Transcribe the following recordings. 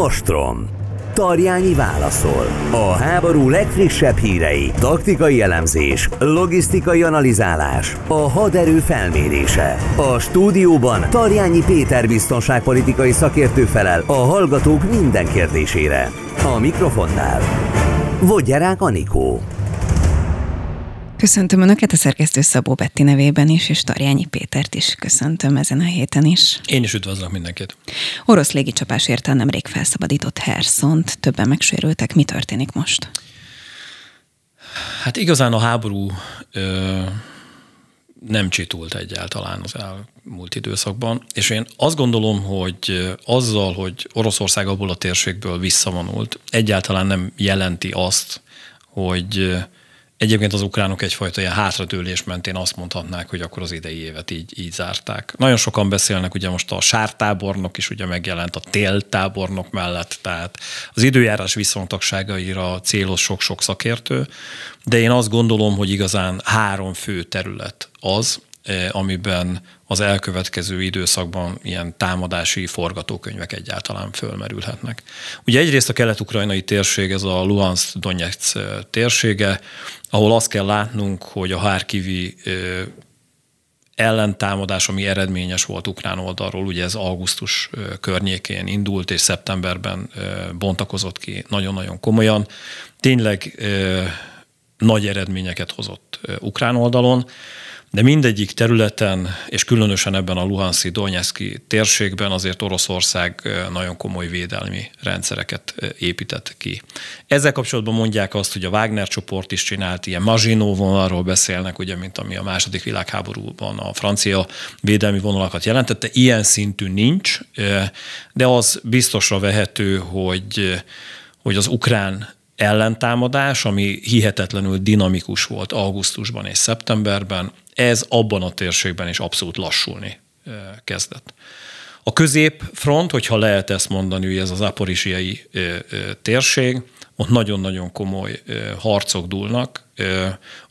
Ostrom. Tarjányi válaszol. A háború legfrissebb hírei, taktikai elemzés, logisztikai analizálás, a haderő felmérése. A stúdióban Tarjányi Péter biztonságpolitikai szakértő felel a hallgatók minden kérdésére. A mikrofonnál Vogyarák Anikó. Köszöntöm Önöket a szerkesztő Szabó Betti nevében is, és Tarjányi Pétert is köszöntöm ezen a héten is. Én is üdvözlök mindenkit. Orosz légicsapás érte nemrég felszabadított Herszont, többen megsérültek. Mi történik most? Hát igazán a háború ö, nem csitult egyáltalán az elmúlt időszakban, és én azt gondolom, hogy azzal, hogy Oroszország abból a térségből visszavonult, egyáltalán nem jelenti azt, hogy Egyébként az ukránok egyfajta ilyen hátradőlés mentén azt mondhatnák, hogy akkor az idei évet így, így zárták. Nagyon sokan beszélnek, ugye most a sártábornok is ugye megjelent a téltábornok mellett, tehát az időjárás viszontagságaira célos sok-sok szakértő, de én azt gondolom, hogy igazán három fő terület az, eh, amiben az elkövetkező időszakban ilyen támadási forgatókönyvek egyáltalán fölmerülhetnek. Ugye egyrészt a kelet-ukrajnai térség, ez a Luhansk Donetsk térsége, ahol azt kell látnunk, hogy a Harkivi ellentámadás, ami eredményes volt ukrán oldalról, ugye ez augusztus környékén indult, és szeptemberben bontakozott ki nagyon-nagyon komolyan. Tényleg nagy eredményeket hozott ukrán oldalon de mindegyik területen, és különösen ebben a Luhanszki Donetszki térségben azért Oroszország nagyon komoly védelmi rendszereket épített ki. Ezzel kapcsolatban mondják azt, hogy a Wagner csoport is csinált ilyen Maginó vonalról beszélnek, ugye, mint ami a második világháborúban a francia védelmi vonalakat jelentette. Ilyen szintű nincs, de az biztosra vehető, hogy hogy az ukrán ellentámadás, ami hihetetlenül dinamikus volt augusztusban és szeptemberben, ez abban a térségben is abszolút lassulni kezdett. A középfront, hogyha lehet ezt mondani, hogy ez az aporisiai térség, ott nagyon-nagyon komoly harcok dúlnak,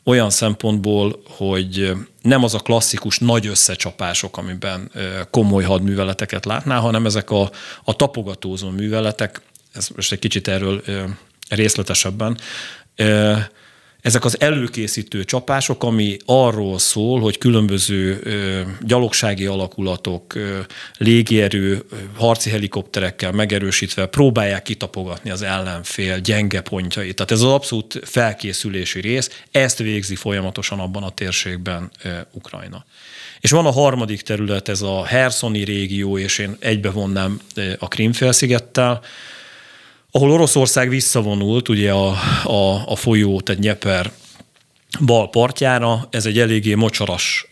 olyan szempontból, hogy nem az a klasszikus nagy összecsapások, amiben komoly hadműveleteket látná, hanem ezek a, a tapogatózó műveletek, ez most egy kicsit erről részletesebben, ezek az előkészítő csapások, ami arról szól, hogy különböző gyalogsági alakulatok, légierő, harci helikopterekkel megerősítve próbálják kitapogatni az ellenfél gyenge pontjait. Tehát ez az abszolút felkészülési rész, ezt végzi folyamatosan abban a térségben Ukrajna. És van a harmadik terület, ez a Herszoni régió, és én egybevonnám a Krimfélszigettel, ahol Oroszország visszavonult ugye a, a, a folyó, tehát Nyeper bal partjára, ez egy eléggé mocsaras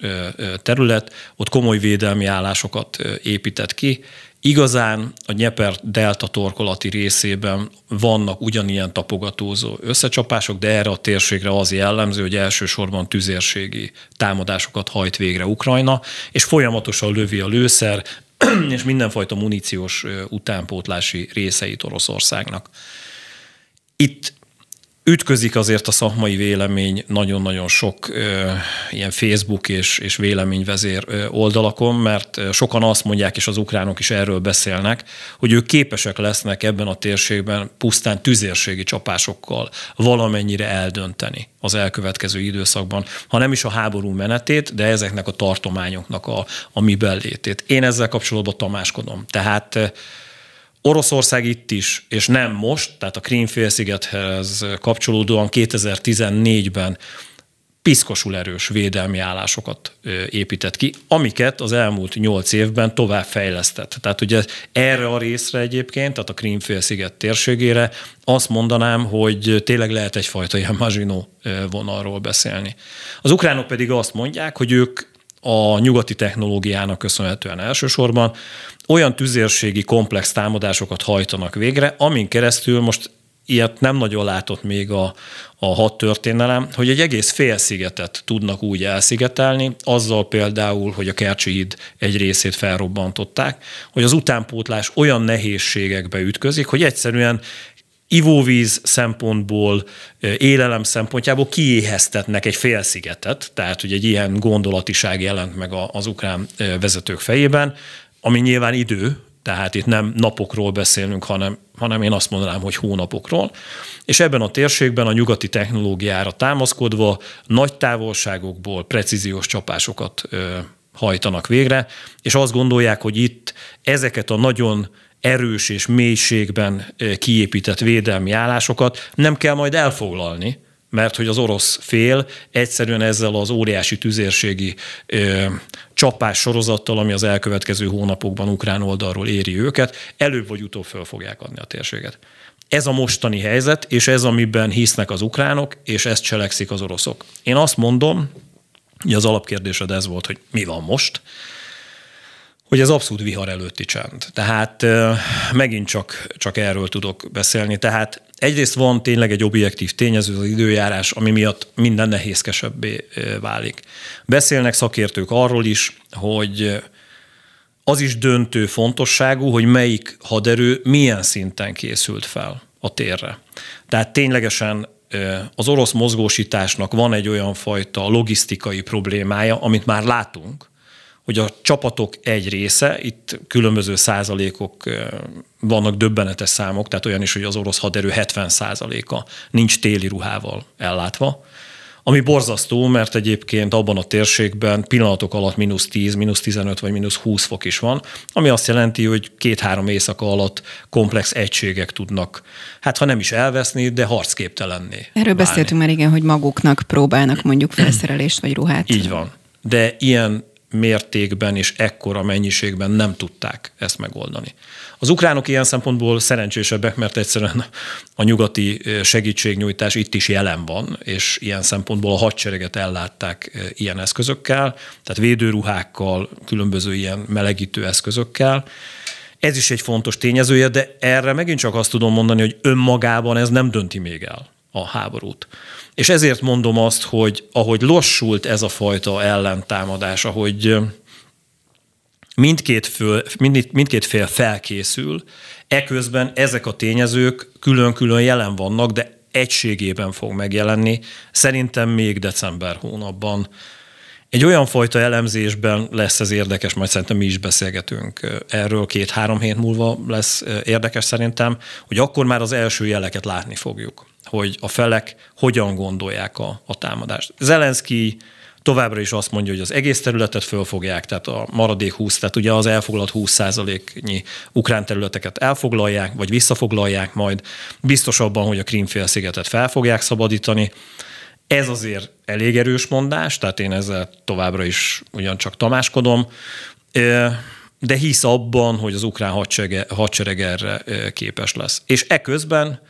terület, ott komoly védelmi állásokat épített ki. Igazán a Nyeper delta torkolati részében vannak ugyanilyen tapogatózó összecsapások, de erre a térségre az jellemző, hogy elsősorban tüzérségi támadásokat hajt végre Ukrajna, és folyamatosan lövi a lőszer, és mindenfajta muníciós utánpótlási részeit Oroszországnak. Itt ütközik azért a szakmai vélemény nagyon-nagyon sok ö, ilyen Facebook és, és véleményvezér oldalakon, mert sokan azt mondják, és az ukránok is erről beszélnek, hogy ők képesek lesznek ebben a térségben pusztán tüzérségi csapásokkal valamennyire eldönteni az elkövetkező időszakban, ha nem is a háború menetét, de ezeknek a tartományoknak a, a mi bellétét. Én ezzel kapcsolatban tamáskodom. Tehát Oroszország itt is, és nem most, tehát a Krímfélszigethez kapcsolódóan 2014-ben piszkosul erős védelmi állásokat épített ki, amiket az elmúlt nyolc évben tovább fejlesztett. Tehát ugye erre a részre egyébként, tehát a Krímfélsziget térségére azt mondanám, hogy tényleg lehet egyfajta ilyen Maginó vonalról beszélni. Az ukránok pedig azt mondják, hogy ők a nyugati technológiának köszönhetően elsősorban olyan tüzérségi komplex támadásokat hajtanak végre, amin keresztül most ilyet nem nagyon látott még a, a hat történelem, hogy egy egész félszigetet tudnak úgy elszigetelni, azzal például, hogy a Kercsi híd egy részét felrobbantották, hogy az utánpótlás olyan nehézségekbe ütközik, hogy egyszerűen ivóvíz szempontból, élelem szempontjából kiéheztetnek egy félszigetet, tehát hogy egy ilyen gondolatiság jelent meg az ukrán vezetők fejében, ami nyilván idő, tehát itt nem napokról beszélünk, hanem, hanem én azt mondanám, hogy hónapokról. És ebben a térségben a nyugati technológiára támaszkodva nagy távolságokból precíziós csapásokat ö, hajtanak végre, és azt gondolják, hogy itt ezeket a nagyon erős és mélységben kiépített védelmi állásokat nem kell majd elfoglalni, mert hogy az orosz fél egyszerűen ezzel az óriási tüzérségi ö, csapás sorozattal, ami az elkövetkező hónapokban ukrán oldalról éri őket, előbb vagy utóbb föl fogják adni a térséget. Ez a mostani helyzet, és ez, amiben hisznek az ukránok, és ezt cselekszik az oroszok. Én azt mondom, hogy az alapkérdésed ez volt, hogy mi van most, hogy ez abszolút vihar előtti csend. Tehát megint csak, csak erről tudok beszélni. Tehát egyrészt van tényleg egy objektív tényező, az időjárás, ami miatt minden nehézkesebbé válik. Beszélnek szakértők arról is, hogy az is döntő fontosságú, hogy melyik haderő milyen szinten készült fel a térre. Tehát ténylegesen az orosz mozgósításnak van egy olyan fajta logisztikai problémája, amit már látunk, hogy a csapatok egy része, itt különböző százalékok vannak döbbenetes számok, tehát olyan is, hogy az orosz haderő 70 százaléka nincs téli ruhával ellátva, ami borzasztó, mert egyébként abban a térségben pillanatok alatt mínusz 10, mínusz 15 vagy mínusz 20 fok is van, ami azt jelenti, hogy két-három éjszaka alatt komplex egységek tudnak, hát ha nem is elveszni, de harcképtelenné. Erről válni. beszéltünk már igen, hogy maguknak próbálnak mondjuk felszerelést vagy ruhát. Így van. De ilyen mértékben és ekkora mennyiségben nem tudták ezt megoldani. Az ukránok ilyen szempontból szerencsésebbek, mert egyszerűen a nyugati segítségnyújtás itt is jelen van, és ilyen szempontból a hadsereget ellátták ilyen eszközökkel, tehát védőruhákkal, különböző ilyen melegítő eszközökkel. Ez is egy fontos tényezője, de erre megint csak azt tudom mondani, hogy önmagában ez nem dönti még el a háborút. És ezért mondom azt, hogy ahogy lossult ez a fajta ellentámadás, ahogy mindkét, föl, mind, mindkét fél felkészül, eközben ezek a tényezők külön-külön jelen vannak, de egységében fog megjelenni, szerintem még december hónapban. Egy olyan fajta elemzésben lesz ez érdekes, majd szerintem mi is beszélgetünk erről két-három hét múlva lesz érdekes szerintem, hogy akkor már az első jeleket látni fogjuk hogy a felek hogyan gondolják a, a támadást. Zelenszky továbbra is azt mondja, hogy az egész területet fölfogják, tehát a maradék 20, tehát ugye az elfoglalt 20%-nyi ukrán területeket elfoglalják, vagy visszafoglalják majd, biztos abban, hogy a Krímfélszigetet fel fogják szabadítani. Ez azért elég erős mondás, tehát én ezzel továbbra is ugyancsak tamáskodom, de hisz abban, hogy az ukrán hadsereg, hadsereg erre képes lesz. És eközben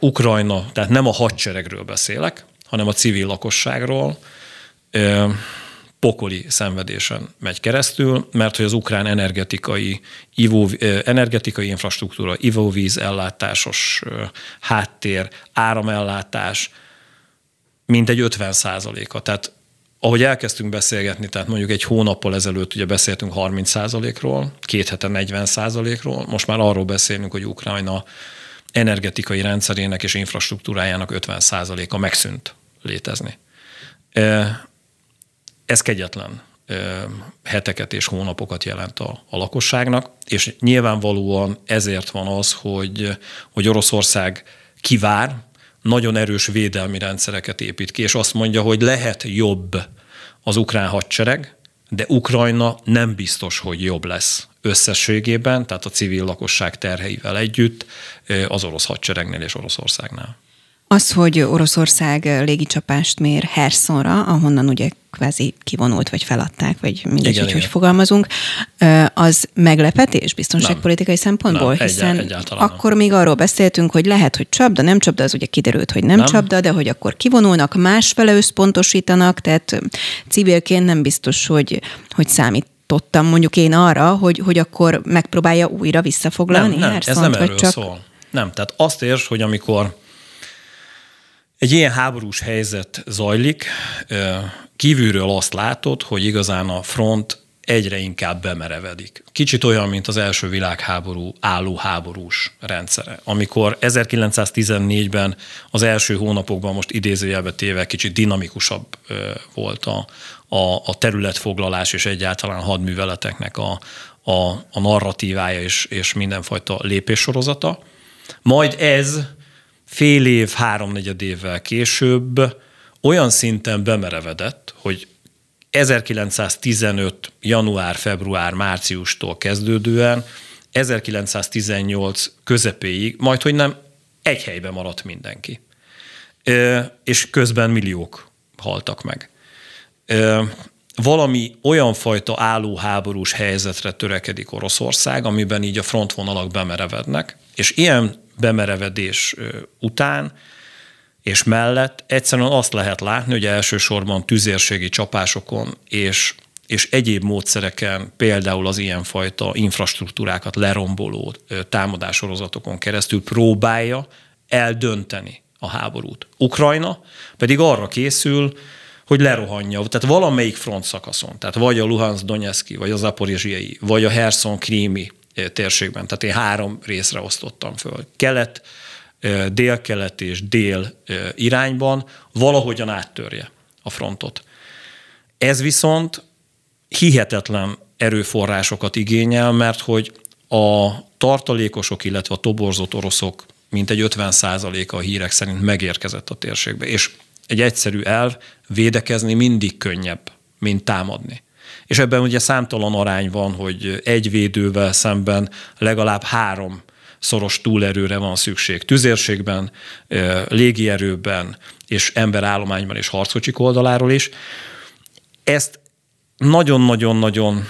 Ukrajna, tehát nem a hadseregről beszélek, hanem a civil lakosságról, pokoli szenvedésen megy keresztül, mert hogy az ukrán energetikai, ivó, energetikai infrastruktúra, ivóvíz ellátásos háttér, áramellátás egy 50 százaléka. Tehát ahogy elkezdtünk beszélgetni, tehát mondjuk egy hónappal ezelőtt ugye beszéltünk 30 százalékról, két hete 40 százalékról, most már arról beszélünk, hogy Ukrajna energetikai rendszerének és infrastruktúrájának 50%-a megszűnt létezni. Ez kegyetlen heteket és hónapokat jelent a, a lakosságnak, és nyilvánvalóan ezért van az, hogy, hogy Oroszország kivár, nagyon erős védelmi rendszereket épít ki, és azt mondja, hogy lehet jobb az ukrán hadsereg, de Ukrajna nem biztos, hogy jobb lesz összességében, tehát a civil lakosság terheivel együtt az orosz hadseregnél és Oroszországnál. Az, hogy Oroszország légicsapást mér Hersonra, ahonnan ugye kvázi kivonult, vagy feladták, vagy mindegy, igen, hogy igen. hogy fogalmazunk, az meglepetés biztonságpolitikai nem. szempontból? Nem, hiszen egyáltalán akkor nem. még arról beszéltünk, hogy lehet, hogy csapda, nem csapda, az ugye kiderült, hogy nem, nem. csapda, de hogy akkor kivonulnak, másfele összpontosítanak, tehát civilként nem biztos, hogy, hogy számít számítottam mondjuk én arra, hogy, hogy akkor megpróbálja újra visszafoglalni Nem, nem ez nem erről csak... szól. Nem, tehát azt érts, hogy amikor egy ilyen háborús helyzet zajlik, kívülről azt látod, hogy igazán a front egyre inkább bemerevedik. Kicsit olyan, mint az első világháború álló háborús rendszere. Amikor 1914-ben az első hónapokban most idézőjelbe téve kicsit dinamikusabb volt a, a, a területfoglalás és egyáltalán hadműveleteknek a, a, a narratívája és, és mindenfajta lépéssorozata. Majd ez fél év, háromnegyed évvel később olyan szinten bemerevedett, hogy 1915. január, február, márciustól kezdődően 1918 közepéig, majd hogy nem egy helyben maradt mindenki. És közben milliók haltak meg. Valami olyan fajta álló háborús helyzetre törekedik Oroszország, amiben így a frontvonalak bemerevednek, és ilyen bemerevedés után és mellett egyszerűen azt lehet látni, hogy elsősorban tüzérségi csapásokon és, és egyéb módszereken, például az ilyenfajta infrastruktúrákat leromboló támadásorozatokon keresztül próbálja eldönteni a háborút. Ukrajna pedig arra készül, hogy lerohanja, tehát valamelyik front szakaszon, tehát vagy a Luhansk Donetszki, vagy a Zaporizsiai, vagy a Herson Krími térségben, tehát én három részre osztottam föl. Kelet, dél-kelet és dél irányban valahogyan áttörje a frontot. Ez viszont hihetetlen erőforrásokat igényel, mert hogy a tartalékosok, illetve a toborzott oroszok mintegy 50% a hírek szerint megérkezett a térségbe. És egy egyszerű elv, védekezni mindig könnyebb, mint támadni. És ebben ugye számtalan arány van, hogy egy védővel szemben legalább három szoros túlerőre van szükség. Tüzérségben, légierőben és emberállományban és harckocsik oldaláról is. Ezt nagyon-nagyon-nagyon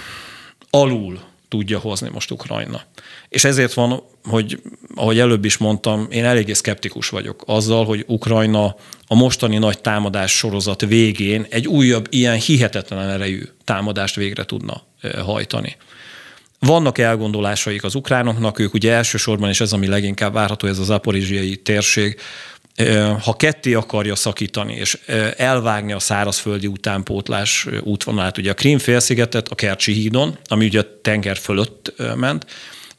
alul tudja hozni most Ukrajna. És ezért van, hogy ahogy előbb is mondtam, én eléggé szkeptikus vagyok azzal, hogy Ukrajna a mostani nagy támadás sorozat végén egy újabb ilyen hihetetlen erejű támadást végre tudna hajtani. Vannak elgondolásaik az ukránoknak, ők ugye elsősorban, és ez ami leginkább várható, ez az aporizsiai térség, ha ketté akarja szakítani, és elvágni a szárazföldi utánpótlás útvonalát, ugye a Krím félszigetet a Kercsi hídon, ami ugye a tenger fölött ment,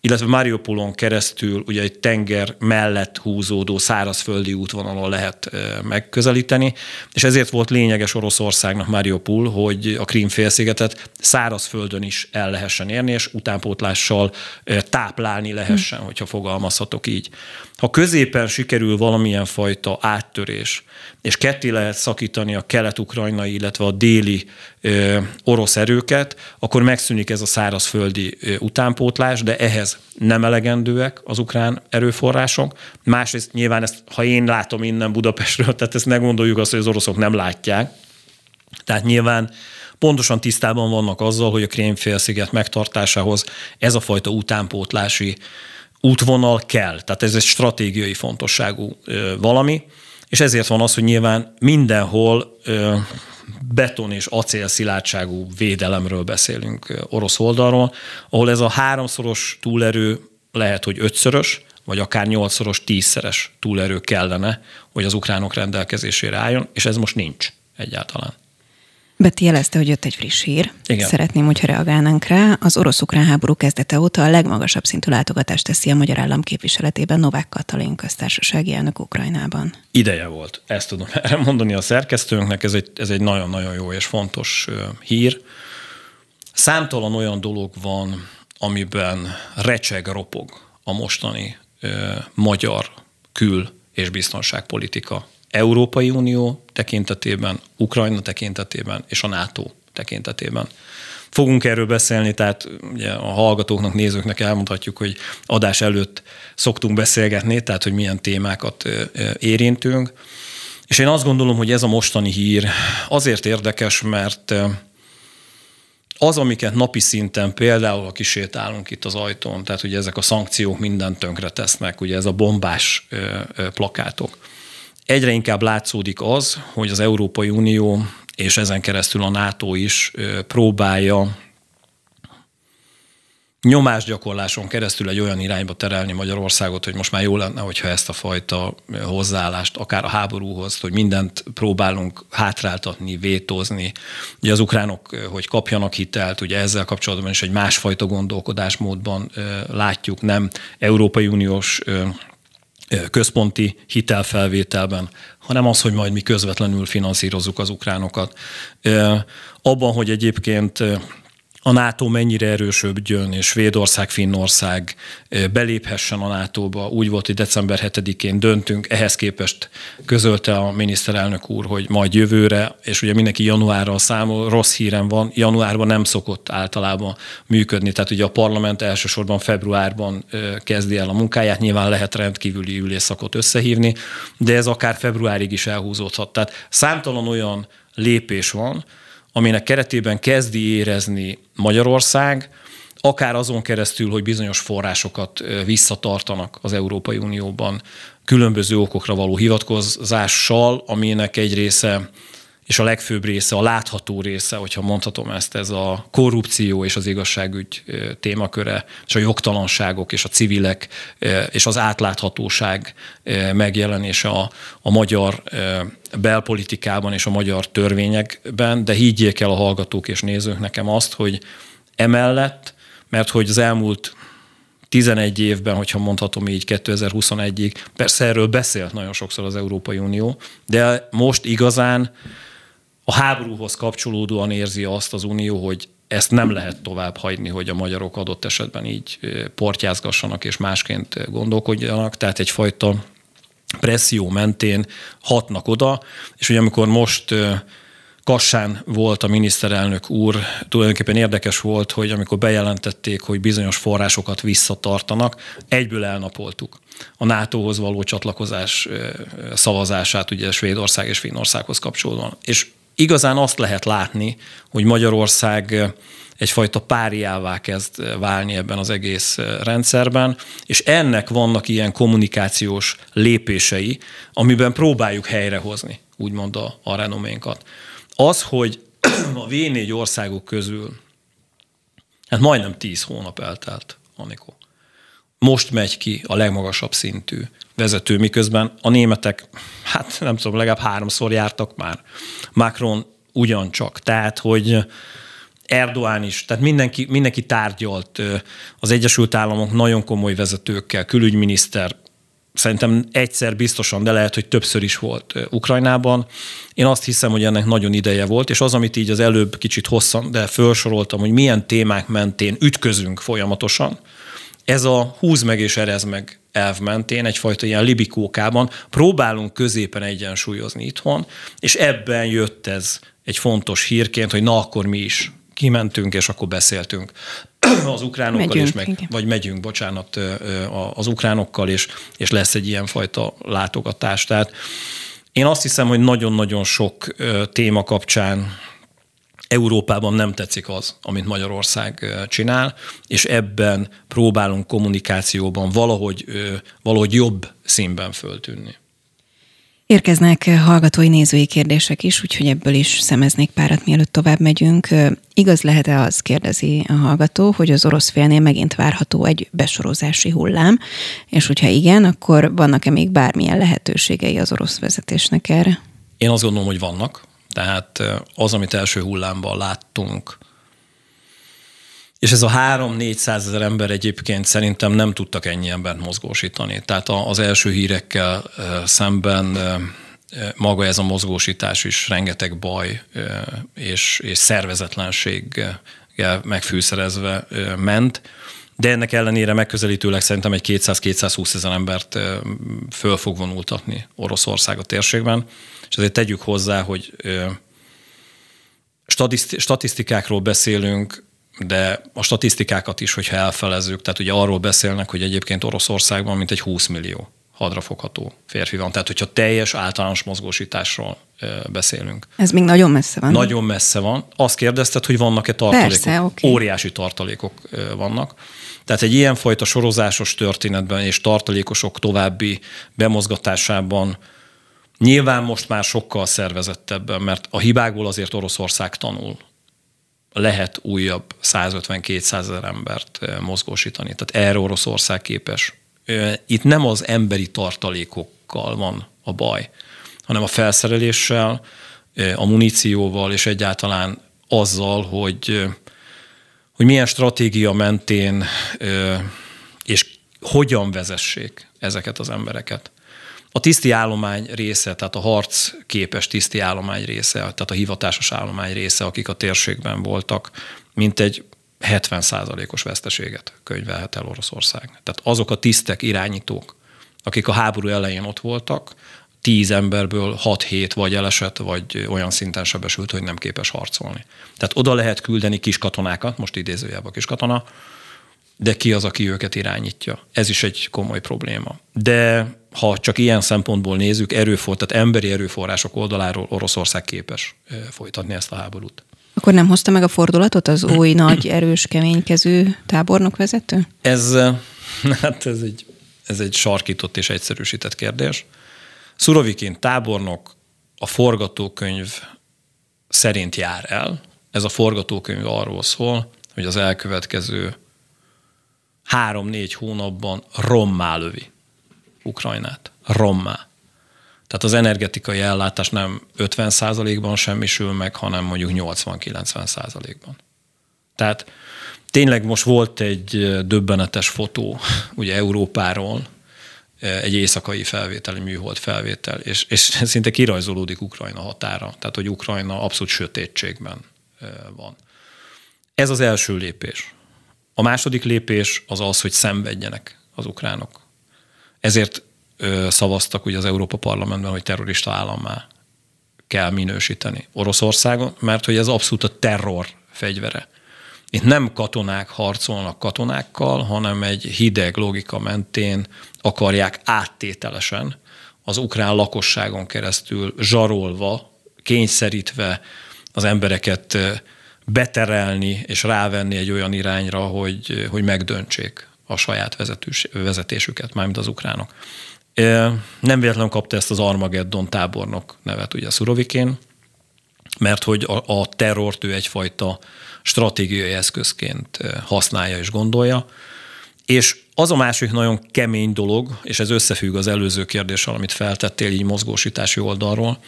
illetve Mariupolon keresztül ugye egy tenger mellett húzódó szárazföldi útvonalon lehet megközelíteni, és ezért volt lényeges Oroszországnak Mariupol, hogy a Krím félszigetet szárazföldön is el lehessen érni, és utánpótlással táplálni lehessen, hm. hogyha fogalmazhatok így. Ha középen sikerül valamilyen fajta áttörés, és ketté lehet szakítani a kelet-ukrajnai, illetve a déli ö, orosz erőket, akkor megszűnik ez a szárazföldi ö, utánpótlás, de ehhez nem elegendőek az ukrán erőforrások. Másrészt nyilván ezt, ha én látom innen Budapestről, tehát ezt ne gondoljuk azt, hogy az oroszok nem látják. Tehát nyilván pontosan tisztában vannak azzal, hogy a Krémfélsziget megtartásához ez a fajta utánpótlási útvonal kell. Tehát ez egy stratégiai fontosságú valami, és ezért van az, hogy nyilván mindenhol beton és acél szilárdságú védelemről beszélünk orosz oldalról, ahol ez a háromszoros túlerő lehet, hogy ötszörös, vagy akár nyolcszoros, tízszeres túlerő kellene, hogy az ukránok rendelkezésére álljon, és ez most nincs egyáltalán. Beti jelezte, hogy jött egy friss hír. Igen. Szeretném, hogyha reagálnánk rá. Az orosz-ukrán háború kezdete óta a legmagasabb szintű látogatást teszi a magyar állam képviseletében Novák Katalin köztársasági elnök Ukrajnában. Ideje volt. Ezt tudom erre mondani a szerkesztőnknek. Ez egy, ez egy nagyon-nagyon jó és fontos hír. Számtalan olyan dolog van, amiben recseg, ropog a mostani ö, magyar kül- és biztonságpolitika Európai Unió tekintetében, Ukrajna tekintetében és a NATO tekintetében. Fogunk erről beszélni, tehát ugye a hallgatóknak, nézőknek elmondhatjuk, hogy adás előtt szoktunk beszélgetni, tehát hogy milyen témákat érintünk. És én azt gondolom, hogy ez a mostani hír azért érdekes, mert az, amiket napi szinten például, ha kisétálunk itt az ajtón, tehát ugye ezek a szankciók mindent tönkre tesznek, ugye ez a bombás plakátok egyre inkább látszódik az, hogy az Európai Unió és ezen keresztül a NATO is próbálja nyomásgyakorláson keresztül egy olyan irányba terelni Magyarországot, hogy most már jó lenne, hogyha ezt a fajta hozzáállást, akár a háborúhoz, hogy mindent próbálunk hátráltatni, vétózni. Ugye az ukránok, hogy kapjanak hitelt, ugye ezzel kapcsolatban is egy másfajta gondolkodásmódban látjuk, nem Európai Uniós központi hitelfelvételben, hanem az, hogy majd mi közvetlenül finanszírozzuk az ukránokat. Abban, hogy egyébként a NATO mennyire erősödjön, és Svédország, Finnország beléphessen a NATO-ba. Úgy volt, hogy december 7-én döntünk, ehhez képest közölte a miniszterelnök úr, hogy majd jövőre, és ugye mindenki januárral számol, rossz hírem van, januárban nem szokott általában működni, tehát ugye a parlament elsősorban februárban kezdi el a munkáját, nyilván lehet rendkívüli ülésszakot összehívni, de ez akár februárig is elhúzódhat. Tehát számtalan olyan lépés van, aminek keretében kezdi érezni Magyarország, akár azon keresztül, hogy bizonyos forrásokat visszatartanak az Európai Unióban különböző okokra való hivatkozással, aminek egy része és a legfőbb része, a látható része, hogyha mondhatom ezt, ez a korrupció és az igazságügy témaköre, és a jogtalanságok és a civilek és az átláthatóság megjelenése a, a magyar belpolitikában és a magyar törvényekben, de higgyék el a hallgatók és nézők nekem azt, hogy emellett, mert hogy az elmúlt 11 évben, hogyha mondhatom így 2021-ig, persze erről beszélt nagyon sokszor az Európai Unió, de most igazán a háborúhoz kapcsolódóan érzi azt az Unió, hogy ezt nem lehet tovább hagyni, hogy a magyarok adott esetben így portyázgassanak és másként gondolkodjanak, tehát egyfajta presszió mentén hatnak oda, és ugye amikor most Kassán volt a miniszterelnök úr, tulajdonképpen érdekes volt, hogy amikor bejelentették, hogy bizonyos forrásokat visszatartanak, egyből elnapoltuk a NATO-hoz való csatlakozás szavazását, ugye Svédország és Finnországhoz kapcsolódóan. És igazán azt lehet látni, hogy Magyarország egyfajta páriává kezd válni ebben az egész rendszerben, és ennek vannak ilyen kommunikációs lépései, amiben próbáljuk helyrehozni, úgymond a, a renoménkat. Az, hogy a V4 országok közül, hát majdnem 10 hónap eltelt, Anikó. Most megy ki a legmagasabb szintű vezető, miközben a németek, hát nem tudom, legalább háromszor jártak már. Macron ugyancsak. Tehát, hogy Erdoğan is, tehát mindenki, mindenki tárgyalt az Egyesült Államok nagyon komoly vezetőkkel, külügyminiszter, szerintem egyszer biztosan, de lehet, hogy többször is volt Ukrajnában. Én azt hiszem, hogy ennek nagyon ideje volt, és az, amit így az előbb kicsit hosszan, de felsoroltam, hogy milyen témák mentén ütközünk folyamatosan, ez a húz meg és erez meg elv mentén, egyfajta ilyen libikókában próbálunk középen egyensúlyozni itthon, és ebben jött ez egy fontos hírként, hogy na akkor mi is kimentünk, és akkor beszéltünk az ukránokkal, megyünk, és meg, vagy megyünk, bocsánat, az ukránokkal, és, és lesz egy ilyen fajta látogatás. Tehát én azt hiszem, hogy nagyon-nagyon sok téma kapcsán Európában nem tetszik az, amit Magyarország csinál, és ebben próbálunk kommunikációban valahogy, valahogy jobb színben föltűnni. Érkeznek hallgatói nézői kérdések is, úgyhogy ebből is szemeznék párat, mielőtt tovább megyünk. Igaz lehet-e az, kérdezi a hallgató, hogy az orosz félnél megint várható egy besorozási hullám, és hogyha igen, akkor vannak-e még bármilyen lehetőségei az orosz vezetésnek erre? Én azt gondolom, hogy vannak. Tehát az, amit első hullámban láttunk, és ez a 3-400 ezer ember egyébként szerintem nem tudtak ennyi embert mozgósítani. Tehát az első hírekkel szemben maga ez a mozgósítás is rengeteg baj és, és szervezetlenség megfűszerezve ment, de ennek ellenére megközelítőleg szerintem egy 200-220 ezer embert föl fog vonultatni Oroszország a térségben, és azért tegyük hozzá, hogy statisztikákról beszélünk, de a statisztikákat is, hogyha elfelezzük, tehát ugye arról beszélnek, hogy egyébként Oroszországban mint egy 20 millió hadrafogható férfi van. Tehát, hogyha teljes általános mozgósításról beszélünk. Ez még nagyon messze van. Nagyon messze van. Azt kérdezted, hogy vannak-e tartalékok? Persze, okay. Óriási tartalékok vannak. Tehát egy ilyenfajta sorozásos történetben és tartalékosok további bemozgatásában nyilván most már sokkal szervezettebben, mert a hibákból azért Oroszország tanul lehet újabb 150-200 ezer embert mozgósítani. Tehát erre Oroszország képes. Itt nem az emberi tartalékokkal van a baj, hanem a felszereléssel, a munícióval, és egyáltalán azzal, hogy, hogy milyen stratégia mentén és hogyan vezessék ezeket az embereket. A tiszti állomány része, tehát a harc képes tiszti állomány része, tehát a hivatásos állomány része, akik a térségben voltak, mint egy 70%-os veszteséget könyvelhet el Oroszország. Tehát azok a tisztek, irányítók, akik a háború elején ott voltak, tíz emberből 6-7 vagy elesett, vagy olyan szinten sebesült, hogy nem képes harcolni. Tehát oda lehet küldeni kis katonákat, most idézőjelben kis katona, de ki az, aki őket irányítja? Ez is egy komoly probléma. De ha csak ilyen szempontból nézzük, erőfor, tehát emberi erőforrások oldaláról Oroszország képes folytatni ezt a háborút. Akkor nem hozta meg a fordulatot az új, nagy, erős, keménykező tábornok vezető? Ez, hát ez egy, ez egy sarkított és egyszerűsített kérdés. Szurovikin tábornok a forgatókönyv szerint jár el. Ez a forgatókönyv arról szól, hogy az elkövetkező három-négy hónapban rommá lövi Ukrajnát. Rommá. Tehát az energetikai ellátás nem 50%-ban semmisül meg, hanem mondjuk 80-90%-ban. Tehát tényleg most volt egy döbbenetes fotó ugye Európáról, egy éjszakai felvételi műhold felvétel, és, és szinte kirajzolódik Ukrajna határa, tehát hogy Ukrajna abszolút sötétségben van. Ez az első lépés. A második lépés az az, hogy szenvedjenek az ukránok. Ezért szavaztak ugye az Európa Parlamentben, hogy terrorista állammá kell minősíteni Oroszországon, mert hogy ez abszolút a terror fegyvere. Itt nem katonák harcolnak katonákkal, hanem egy hideg logika mentén akarják áttételesen az ukrán lakosságon keresztül zsarolva, kényszerítve az embereket beterelni és rávenni egy olyan irányra, hogy, hogy megdöntsék a saját vezetésüket, mármint az ukránok. Nem véletlenül kapta ezt az Armageddon tábornok nevet, ugye Szurovikén, mert hogy a, a terrort ő egyfajta stratégiai eszközként használja és gondolja. És az a másik nagyon kemény dolog, és ez összefügg az előző kérdéssel, amit feltettél így mozgósítási oldalról,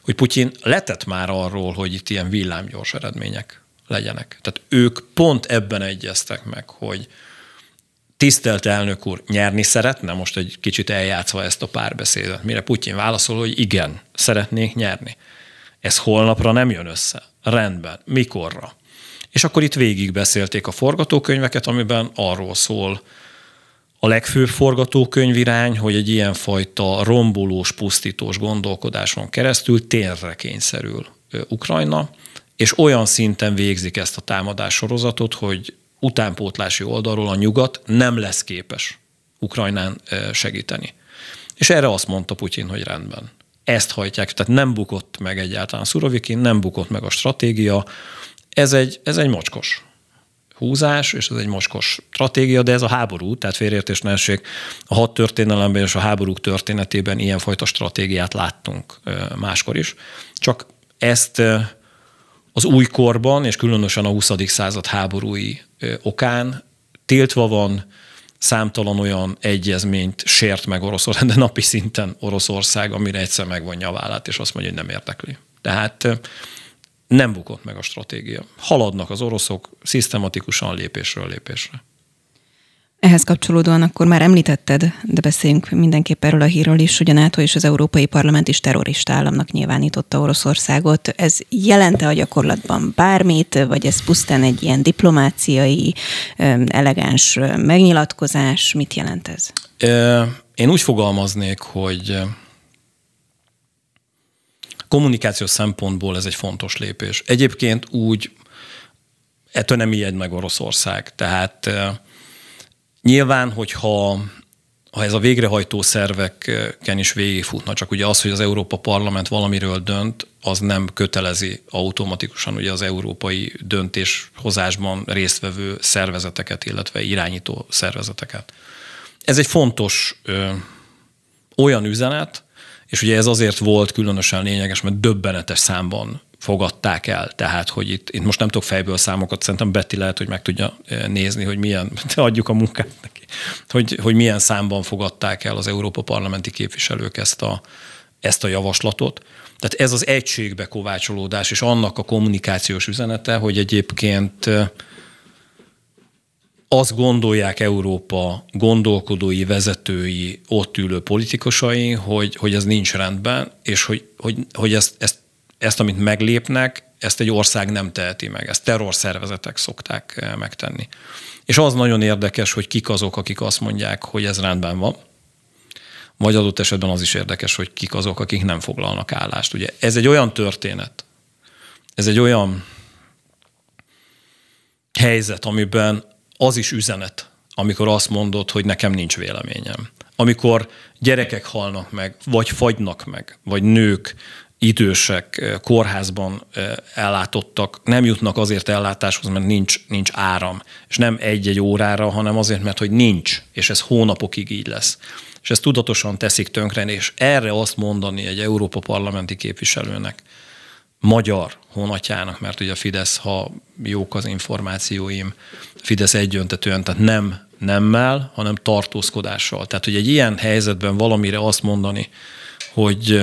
hogy Putyin letett már arról, hogy itt ilyen villámgyors eredmények legyenek. Tehát ők pont ebben egyeztek meg, hogy tisztelt elnök úr nyerni szeretne, most egy kicsit eljátszva ezt a párbeszédet, mire Putyin válaszol, hogy igen, szeretnék nyerni. Ez holnapra nem jön össze. Rendben. Mikorra? És akkor itt végig beszélték a forgatókönyveket, amiben arról szól a legfőbb forgatókönyvirány, hogy egy ilyenfajta rombolós, pusztítós gondolkodáson keresztül térre kényszerül Ukrajna, és olyan szinten végzik ezt a támadás sorozatot, hogy utánpótlási oldalról a nyugat nem lesz képes Ukrajnán segíteni. És erre azt mondta Putyin, hogy rendben. Ezt hajtják, tehát nem bukott meg egyáltalán Szurovikin, nem bukott meg a stratégia. Ez egy, ez egy mocskos húzás, és ez egy mocskos stratégia, de ez a háború, tehát félreértés ne essék, a hat történelemben és a háborúk történetében ilyenfajta stratégiát láttunk máskor is. Csak ezt az újkorban, és különösen a 20. század háborúi okán tiltva van, számtalan olyan egyezményt sért meg Oroszország, de napi szinten Oroszország, amire egyszer megvonja a vállát, és azt mondja, hogy nem érdekli. Tehát nem bukott meg a stratégia. Haladnak az oroszok szisztematikusan lépésről lépésre. Ehhez kapcsolódóan akkor már említetted, de beszéljünk mindenképp erről a hírről is, hogy a NATO és az Európai Parlament is terrorista államnak nyilvánította Oroszországot. Ez jelente a gyakorlatban bármit, vagy ez pusztán egy ilyen diplomáciai, elegáns megnyilatkozás? Mit jelent ez? Én úgy fogalmaznék, hogy kommunikációs szempontból ez egy fontos lépés. Egyébként úgy ettől nem ijed meg Oroszország. Tehát Nyilván, hogyha ha ez a végrehajtó szerveken is végigfutna, csak ugye az, hogy az Európa Parlament valamiről dönt, az nem kötelezi automatikusan ugye az európai döntéshozásban résztvevő szervezeteket, illetve irányító szervezeteket. Ez egy fontos ö, olyan üzenet, és ugye ez azért volt különösen lényeges, mert döbbenetes számban fogadták el. Tehát, hogy itt, itt most nem tudok fejből számokat, szerintem Betty lehet, hogy meg tudja eh, nézni, hogy milyen, adjuk a munkát neki, hogy, hogy milyen számban fogadták el az Európa parlamenti képviselők ezt a, ezt a javaslatot. Tehát ez az egységbe kovácsolódás, és annak a kommunikációs üzenete, hogy egyébként eh, azt gondolják Európa gondolkodói, vezetői, ott ülő politikusai, hogy, hogy ez nincs rendben, és hogy, hogy, hogy ezt, ezt ezt, amit meglépnek, ezt egy ország nem teheti meg, ezt terrorszervezetek szokták megtenni. És az nagyon érdekes, hogy kik azok, akik azt mondják, hogy ez rendben van, vagy adott esetben az is érdekes, hogy kik azok, akik nem foglalnak állást. Ugye ez egy olyan történet, ez egy olyan helyzet, amiben az is üzenet, amikor azt mondod, hogy nekem nincs véleményem. Amikor gyerekek halnak meg, vagy fagynak meg, vagy nők, idősek, kórházban ellátottak, nem jutnak azért ellátáshoz, mert nincs, nincs áram. És nem egy-egy órára, hanem azért, mert hogy nincs, és ez hónapokig így lesz. És ezt tudatosan teszik tönkre, és erre azt mondani egy Európa parlamenti képviselőnek, magyar honatjának, mert ugye a Fidesz, ha jók az információim, Fidesz egyöntetően, tehát nem nemmel, hanem tartózkodással. Tehát, hogy egy ilyen helyzetben valamire azt mondani, hogy,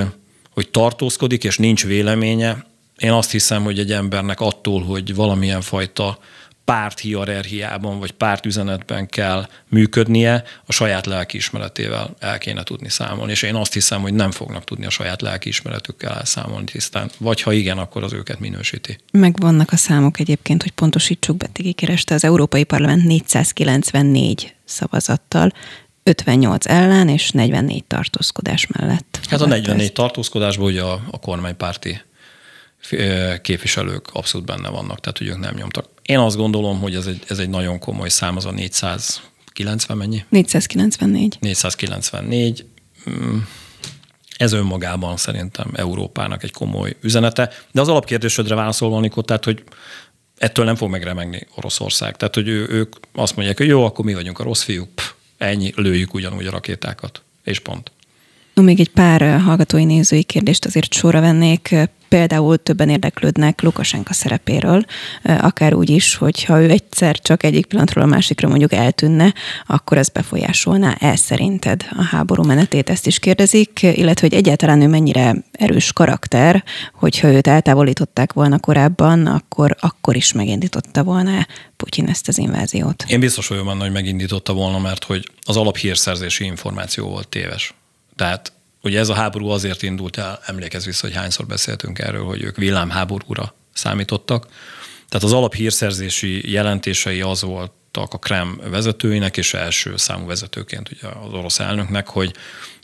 hogy tartózkodik, és nincs véleménye, én azt hiszem, hogy egy embernek attól, hogy valamilyen fajta párt hierarchiában vagy párt üzenetben kell működnie, a saját lelkiismeretével el kéne tudni számolni. És én azt hiszem, hogy nem fognak tudni a saját lelkiismeretükkel elszámolni tisztán. Vagy ha igen, akkor az őket minősíti. Meg vannak a számok egyébként, hogy pontosítsuk, Betty kereste az Európai Parlament 494 szavazattal 58 ellen és 44 tartózkodás mellett. Hát a 44 ezt. tartózkodásban ugye a, a kormánypárti képviselők abszolút benne vannak, tehát hogy ők nem nyomtak. Én azt gondolom, hogy ez egy, ez egy nagyon komoly szám, az a 490 mennyi? 494. 494. Mm, ez önmagában szerintem Európának egy komoly üzenete. De az alapkérdésedre válaszolva, Nikó, tehát, hogy ettől nem fog megremegni Oroszország. Tehát, hogy ő, ők azt mondják, hogy jó, akkor mi vagyunk a rossz fiúk, Pff, ennyi, lőjük ugyanúgy a rakétákat. És pont. Még egy pár hallgatói nézői kérdést azért sorra vennék. Például többen érdeklődnek Lukasenka szerepéről, akár úgy is, hogyha ő egyszer csak egyik pillanatról a másikra mondjuk eltűnne, akkor ez befolyásolná el szerinted a háború menetét, ezt is kérdezik, illetve hogy egyáltalán ő mennyire erős karakter, hogyha őt eltávolították volna korábban, akkor, akkor is megindította volna Putyin ezt az inváziót. Én biztos vagyok benne, hogy megindította volna, mert hogy az alaphírszerzési információ volt téves. Tehát ugye ez a háború azért indult el, emlékezz vissza, hogy hányszor beszéltünk erről, hogy ők villámháborúra számítottak. Tehát az alaphírszerzési jelentései az voltak a Krem vezetőinek és első számú vezetőként ugye az orosz elnöknek, hogy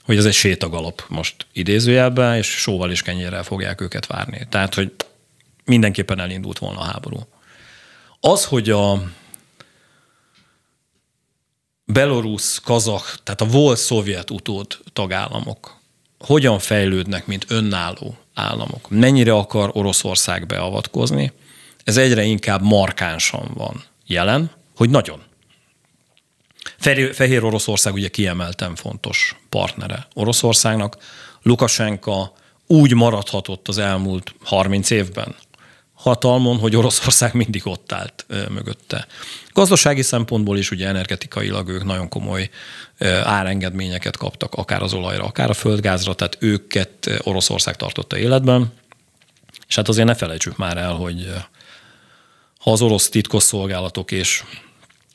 hogy ez egy sétagalop most idézőjelben, és sóval és kenyérrel fogják őket várni. Tehát, hogy mindenképpen elindult volna a háború. Az, hogy a belorusz, kazak, tehát a volt szovjet utód tagállamok hogyan fejlődnek, mint önálló államok. Mennyire akar Oroszország beavatkozni, ez egyre inkább markánsan van jelen, hogy nagyon. Fehér Oroszország ugye kiemelten fontos partnere Oroszországnak. Lukasenka úgy maradhatott az elmúlt 30 évben, hatalmon, hogy Oroszország mindig ott állt mögötte. Gazdasági szempontból is ugye energetikailag ők nagyon komoly árengedményeket kaptak, akár az olajra, akár a földgázra, tehát őket Oroszország tartotta életben. És hát azért ne felejtsük már el, hogy ha az orosz titkosszolgálatok és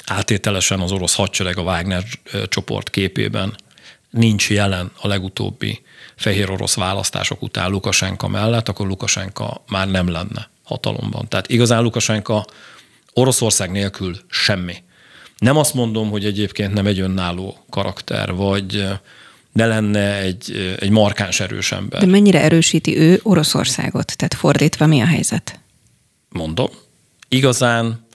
átételesen az orosz hadsereg a Wagner csoport képében nincs jelen a legutóbbi fehér orosz választások után Lukasenka mellett, akkor Lukasenka már nem lenne hatalomban. Tehát igazán Lukasenka Oroszország nélkül semmi. Nem azt mondom, hogy egyébként nem egy önálló karakter, vagy ne lenne egy, egy markáns erős ember. De mennyire erősíti ő Oroszországot? Tehát fordítva mi a helyzet? Mondom. Igazán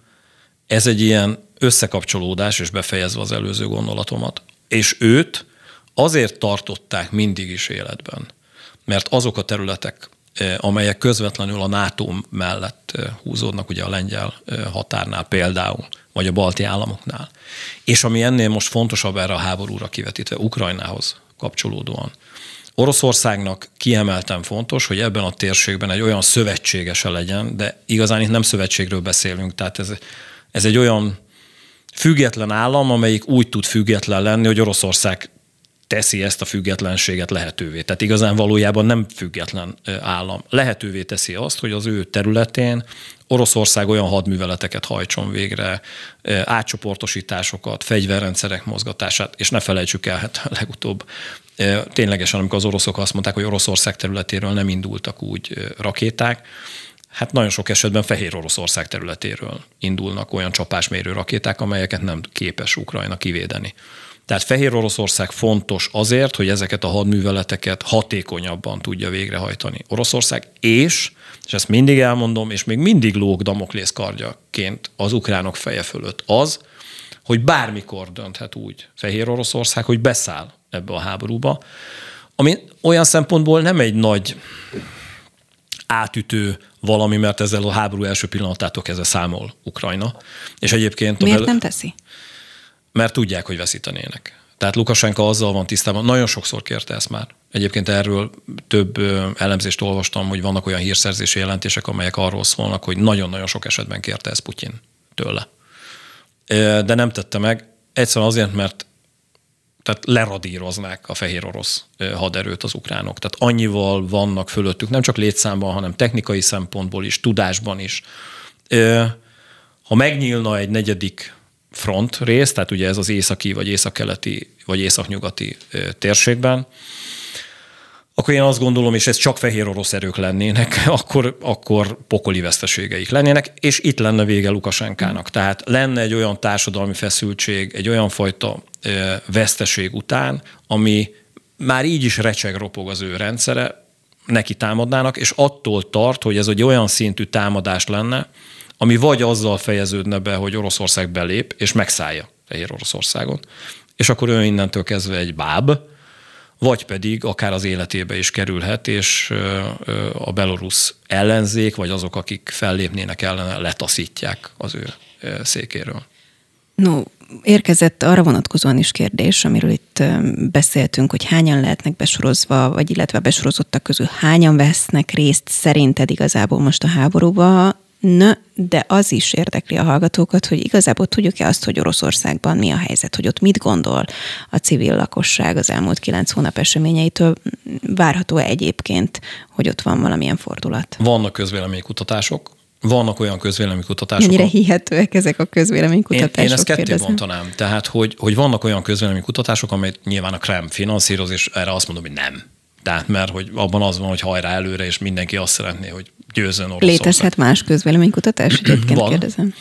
ez egy ilyen összekapcsolódás, és befejezve az előző gondolatomat. És őt azért tartották mindig is életben, mert azok a területek, amelyek közvetlenül a NATO mellett húzódnak, ugye a lengyel határnál például, vagy a balti államoknál. És ami ennél most fontosabb erre a háborúra kivetítve, Ukrajnához kapcsolódóan. Oroszországnak kiemelten fontos, hogy ebben a térségben egy olyan szövetségese legyen, de igazán itt nem szövetségről beszélünk, tehát ez, ez egy olyan független állam, amelyik úgy tud független lenni, hogy Oroszország teszi ezt a függetlenséget lehetővé. Tehát igazán valójában nem független állam. Lehetővé teszi azt, hogy az ő területén Oroszország olyan hadműveleteket hajtson végre, átcsoportosításokat, fegyverrendszerek mozgatását, és ne felejtsük el, hát legutóbb ténylegesen, amikor az oroszok azt mondták, hogy Oroszország területéről nem indultak úgy rakéták, hát nagyon sok esetben Fehér Oroszország területéről indulnak olyan csapásmérő rakéták, amelyeket nem képes Ukrajna kivédeni. Tehát Fehér Oroszország fontos azért, hogy ezeket a hadműveleteket hatékonyabban tudja végrehajtani Oroszország, és, és ezt mindig elmondom, és még mindig lóg Damoklész kardjaként az ukránok feje fölött az, hogy bármikor dönthet úgy Fehér Oroszország, hogy beszáll ebbe a háborúba, ami olyan szempontból nem egy nagy átütő valami, mert ezzel a háború első pillanatától kezdve számol Ukrajna. És egyébként... Miért bel- nem teszi? Mert tudják, hogy veszítenének. Tehát Lukasenka azzal van tisztában, nagyon sokszor kérte ezt már. Egyébként erről több elemzést olvastam, hogy vannak olyan hírszerzési jelentések, amelyek arról szólnak, hogy nagyon-nagyon sok esetben kérte ezt Putyin tőle. De nem tette meg, egyszerűen azért, mert tehát leradíroznák a fehér orosz haderőt az ukránok. Tehát annyival vannak fölöttük, nem csak létszámban, hanem technikai szempontból is, tudásban is. Ha megnyílna egy negyedik front rész, tehát ugye ez az északi, vagy északkeleti, vagy északnyugati térségben, akkor én azt gondolom, és ez csak fehér orosz erők lennének, akkor, akkor pokoli veszteségeik lennének, és itt lenne vége Lukasenkának. Tehát lenne egy olyan társadalmi feszültség, egy olyan fajta veszteség után, ami már így is recseg ropog az ő rendszere, neki támadnának, és attól tart, hogy ez egy olyan szintű támadás lenne, ami vagy azzal fejeződne be, hogy Oroszország belép, és megszállja Fehér Oroszországon, és akkor ő innentől kezdve egy báb, vagy pedig akár az életébe is kerülhet, és a belorusz ellenzék, vagy azok, akik fellépnének ellene, letaszítják az ő székéről. No, érkezett arra vonatkozóan is kérdés, amiről itt beszéltünk, hogy hányan lehetnek besorozva, vagy illetve besorozottak közül hányan vesznek részt szerinted igazából most a háborúba, Na, de az is érdekli a hallgatókat, hogy igazából tudjuk-e azt, hogy Oroszországban mi a helyzet, hogy ott mit gondol a civil lakosság az elmúlt kilenc hónap eseményeitől. Várható -e egyébként, hogy ott van valamilyen fordulat? Vannak közvéleménykutatások, vannak olyan közvéleménykutatások. Mennyire hihetőek ezek a közvéleménykutatások? Én, én ezt ketté bontanám. Tehát, hogy, hogy vannak olyan közvéleménykutatások, amelyet nyilván a Krem finanszíroz, és erre azt mondom, hogy nem. Tehát, mert hogy abban az van, hogy hajrá előre, és mindenki azt szeretné, hogy győzön Oroszország. Létezhet más közvéleménykutatás, egyébként van. kérdezem.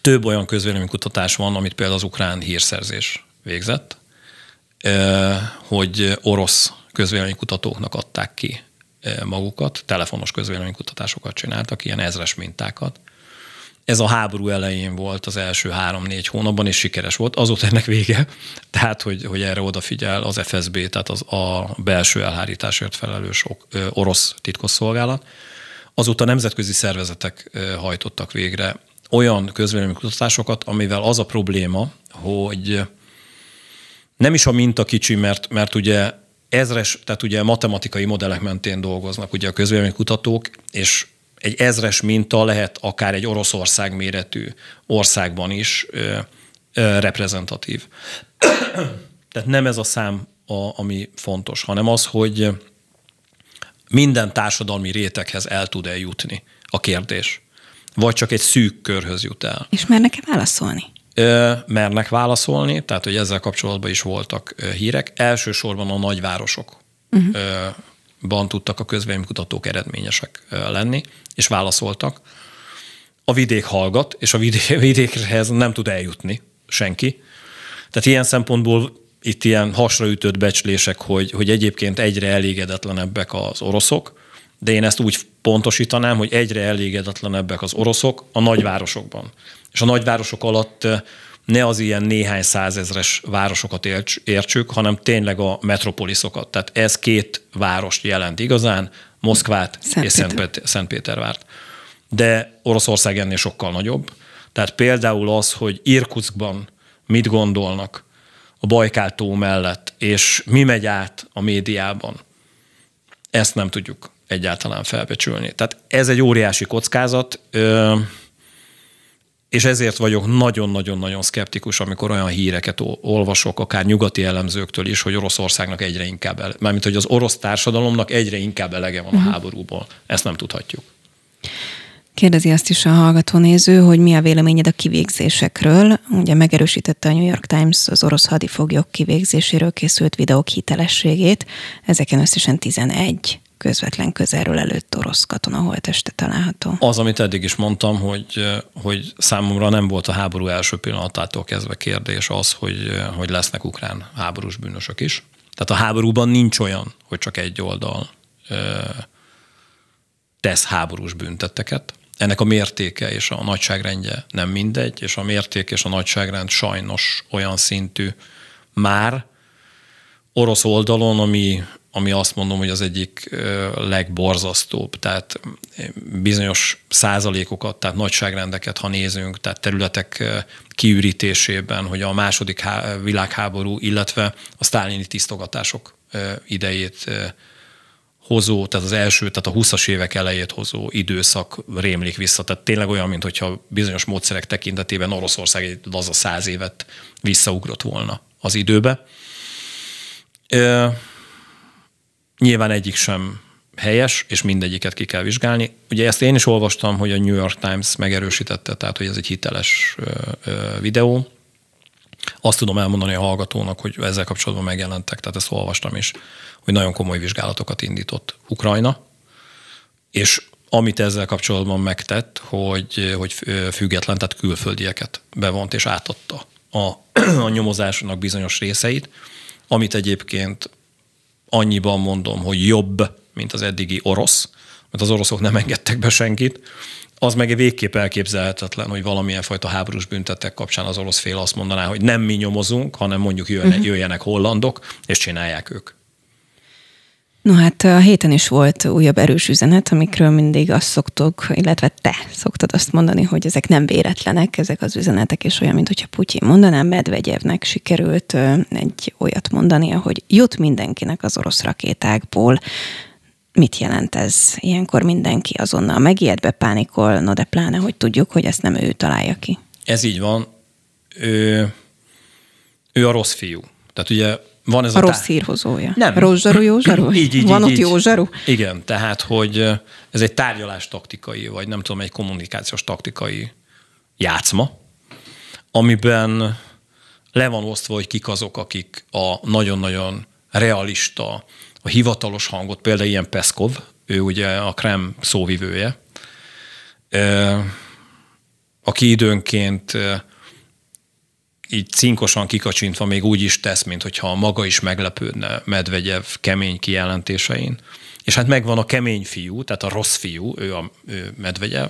Több olyan közvéleménykutatás van, amit például az ukrán hírszerzés végzett, hogy orosz közvéleménykutatóknak adták ki magukat, telefonos közvéleménykutatásokat csináltak, ilyen ezres mintákat, ez a háború elején volt az első három-négy hónapban, és sikeres volt. Azóta ennek vége, tehát, hogy, hogy erre odafigyel az FSB, tehát az a belső elhárításért felelős orosz titkosszolgálat. Azóta nemzetközi szervezetek hajtottak végre olyan közvéleménykutatásokat, amivel az a probléma, hogy nem is a minta kicsi, mert, mert ugye ezres, tehát ugye matematikai modellek mentén dolgoznak ugye a közvéleménykutatók, és egy ezres minta lehet akár egy Oroszország méretű országban is ö, ö, reprezentatív. Tehát nem ez a szám, a, ami fontos, hanem az, hogy minden társadalmi réteghez el tud-e jutni a kérdés. Vagy csak egy szűk körhöz jut el. És mernek-e válaszolni? Ö, mernek válaszolni, tehát hogy ezzel kapcsolatban is voltak hírek. Elsősorban a nagyvárosok uh-huh. Ban tudtak a közvéleménykutatók eredményesek lenni és válaszoltak. A vidék hallgat, és a vidék, vidékhez nem tud eljutni senki. Tehát ilyen szempontból itt ilyen hasraütött becslések, hogy, hogy egyébként egyre elégedetlenebbek az oroszok, de én ezt úgy pontosítanám, hogy egyre elégedetlenebbek az oroszok a nagyvárosokban. És a nagyvárosok alatt ne az ilyen néhány százezres városokat értsük, hanem tényleg a metropoliszokat. Tehát ez két várost jelent igazán, Moszkvát Szent és Szent, Szentpétervárt. De Oroszország ennél sokkal nagyobb. Tehát például az, hogy Irkutskban mit gondolnak a Bajkál-tó mellett, és mi megy át a médiában, ezt nem tudjuk egyáltalán felbecsülni. Tehát ez egy óriási kockázat, és ezért vagyok nagyon-nagyon-nagyon szkeptikus, amikor olyan híreket olvasok, akár nyugati elemzőktől is, hogy Oroszországnak egyre inkább, ele, mármint hogy az orosz társadalomnak egyre inkább elege van a uh-huh. háborúból. Ezt nem tudhatjuk. Kérdezi azt is a hallgatónéző, hogy mi a véleményed a kivégzésekről. Ugye megerősítette a New York Times az orosz hadifoglyok kivégzéséről készült videók hitelességét. Ezeken összesen 11 közvetlen közelről előtt orosz katona holteste található. Az, amit eddig is mondtam, hogy, hogy számomra nem volt a háború első pillanatától kezdve kérdés az, hogy, hogy lesznek ukrán háborús bűnösök is. Tehát a háborúban nincs olyan, hogy csak egy oldal ö, tesz háborús büntetteket. Ennek a mértéke és a nagyságrendje nem mindegy, és a mérték és a nagyságrend sajnos olyan szintű már orosz oldalon, ami, ami azt mondom, hogy az egyik legborzasztóbb. Tehát bizonyos százalékokat, tehát nagyságrendeket, ha nézünk, tehát területek kiürítésében, hogy a második világháború, illetve a sztálini tisztogatások idejét hozó, tehát az első, tehát a 20-as évek elejét hozó időszak rémlik vissza. Tehát tényleg olyan, mintha bizonyos módszerek tekintetében Oroszország egy laza száz évet visszaugrott volna az időbe. Nyilván egyik sem helyes, és mindegyiket ki kell vizsgálni. Ugye ezt én is olvastam, hogy a New York Times megerősítette, tehát hogy ez egy hiteles videó. Azt tudom elmondani a hallgatónak, hogy ezzel kapcsolatban megjelentek, tehát ezt olvastam is, hogy nagyon komoly vizsgálatokat indított Ukrajna, és amit ezzel kapcsolatban megtett, hogy, hogy független, tehát külföldieket bevont és átadta a, a nyomozásnak bizonyos részeit, amit egyébként annyiban mondom, hogy jobb, mint az eddigi orosz, mert az oroszok nem engedtek be senkit, az meg végképp elképzelhetetlen, hogy valamilyen fajta háborús büntetek kapcsán az orosz fél azt mondaná, hogy nem mi nyomozunk, hanem mondjuk jöjjenek, uh-huh. jöjjenek hollandok, és csinálják ők. No hát a héten is volt újabb erős üzenet, amikről mindig azt szoktuk, illetve te szoktad azt mondani, hogy ezek nem véletlenek, ezek az üzenetek, és olyan, mint hogyha Putyin mondaná, Medvegyevnek sikerült egy olyat mondani, hogy jut mindenkinek az orosz rakétákból. Mit jelent ez? Ilyenkor mindenki azonnal megijed, bepánikol, no de pláne, hogy tudjuk, hogy ezt nem ő találja ki. Ez így van. Ő, ő a rossz fiú. Tehát ugye van ez a, a rossz tá- hírhozója. Nem. Rossz zsaru, jó zsaru? így, így, Van így, ott így. jó zsaru? Igen, tehát, hogy ez egy tárgyalás taktikai, vagy nem tudom, egy kommunikációs taktikai játszma, amiben le van osztva, hogy kik azok, akik a nagyon-nagyon realista, a hivatalos hangot, például ilyen Peszkov, ő ugye a Krem szóvivője, aki időnként így cinkosan kikacsintva még úgy is tesz, mint hogyha maga is meglepődne Medvegyev kemény kijelentésein. És hát megvan a kemény fiú, tehát a rossz fiú, ő a ő Medvegyev,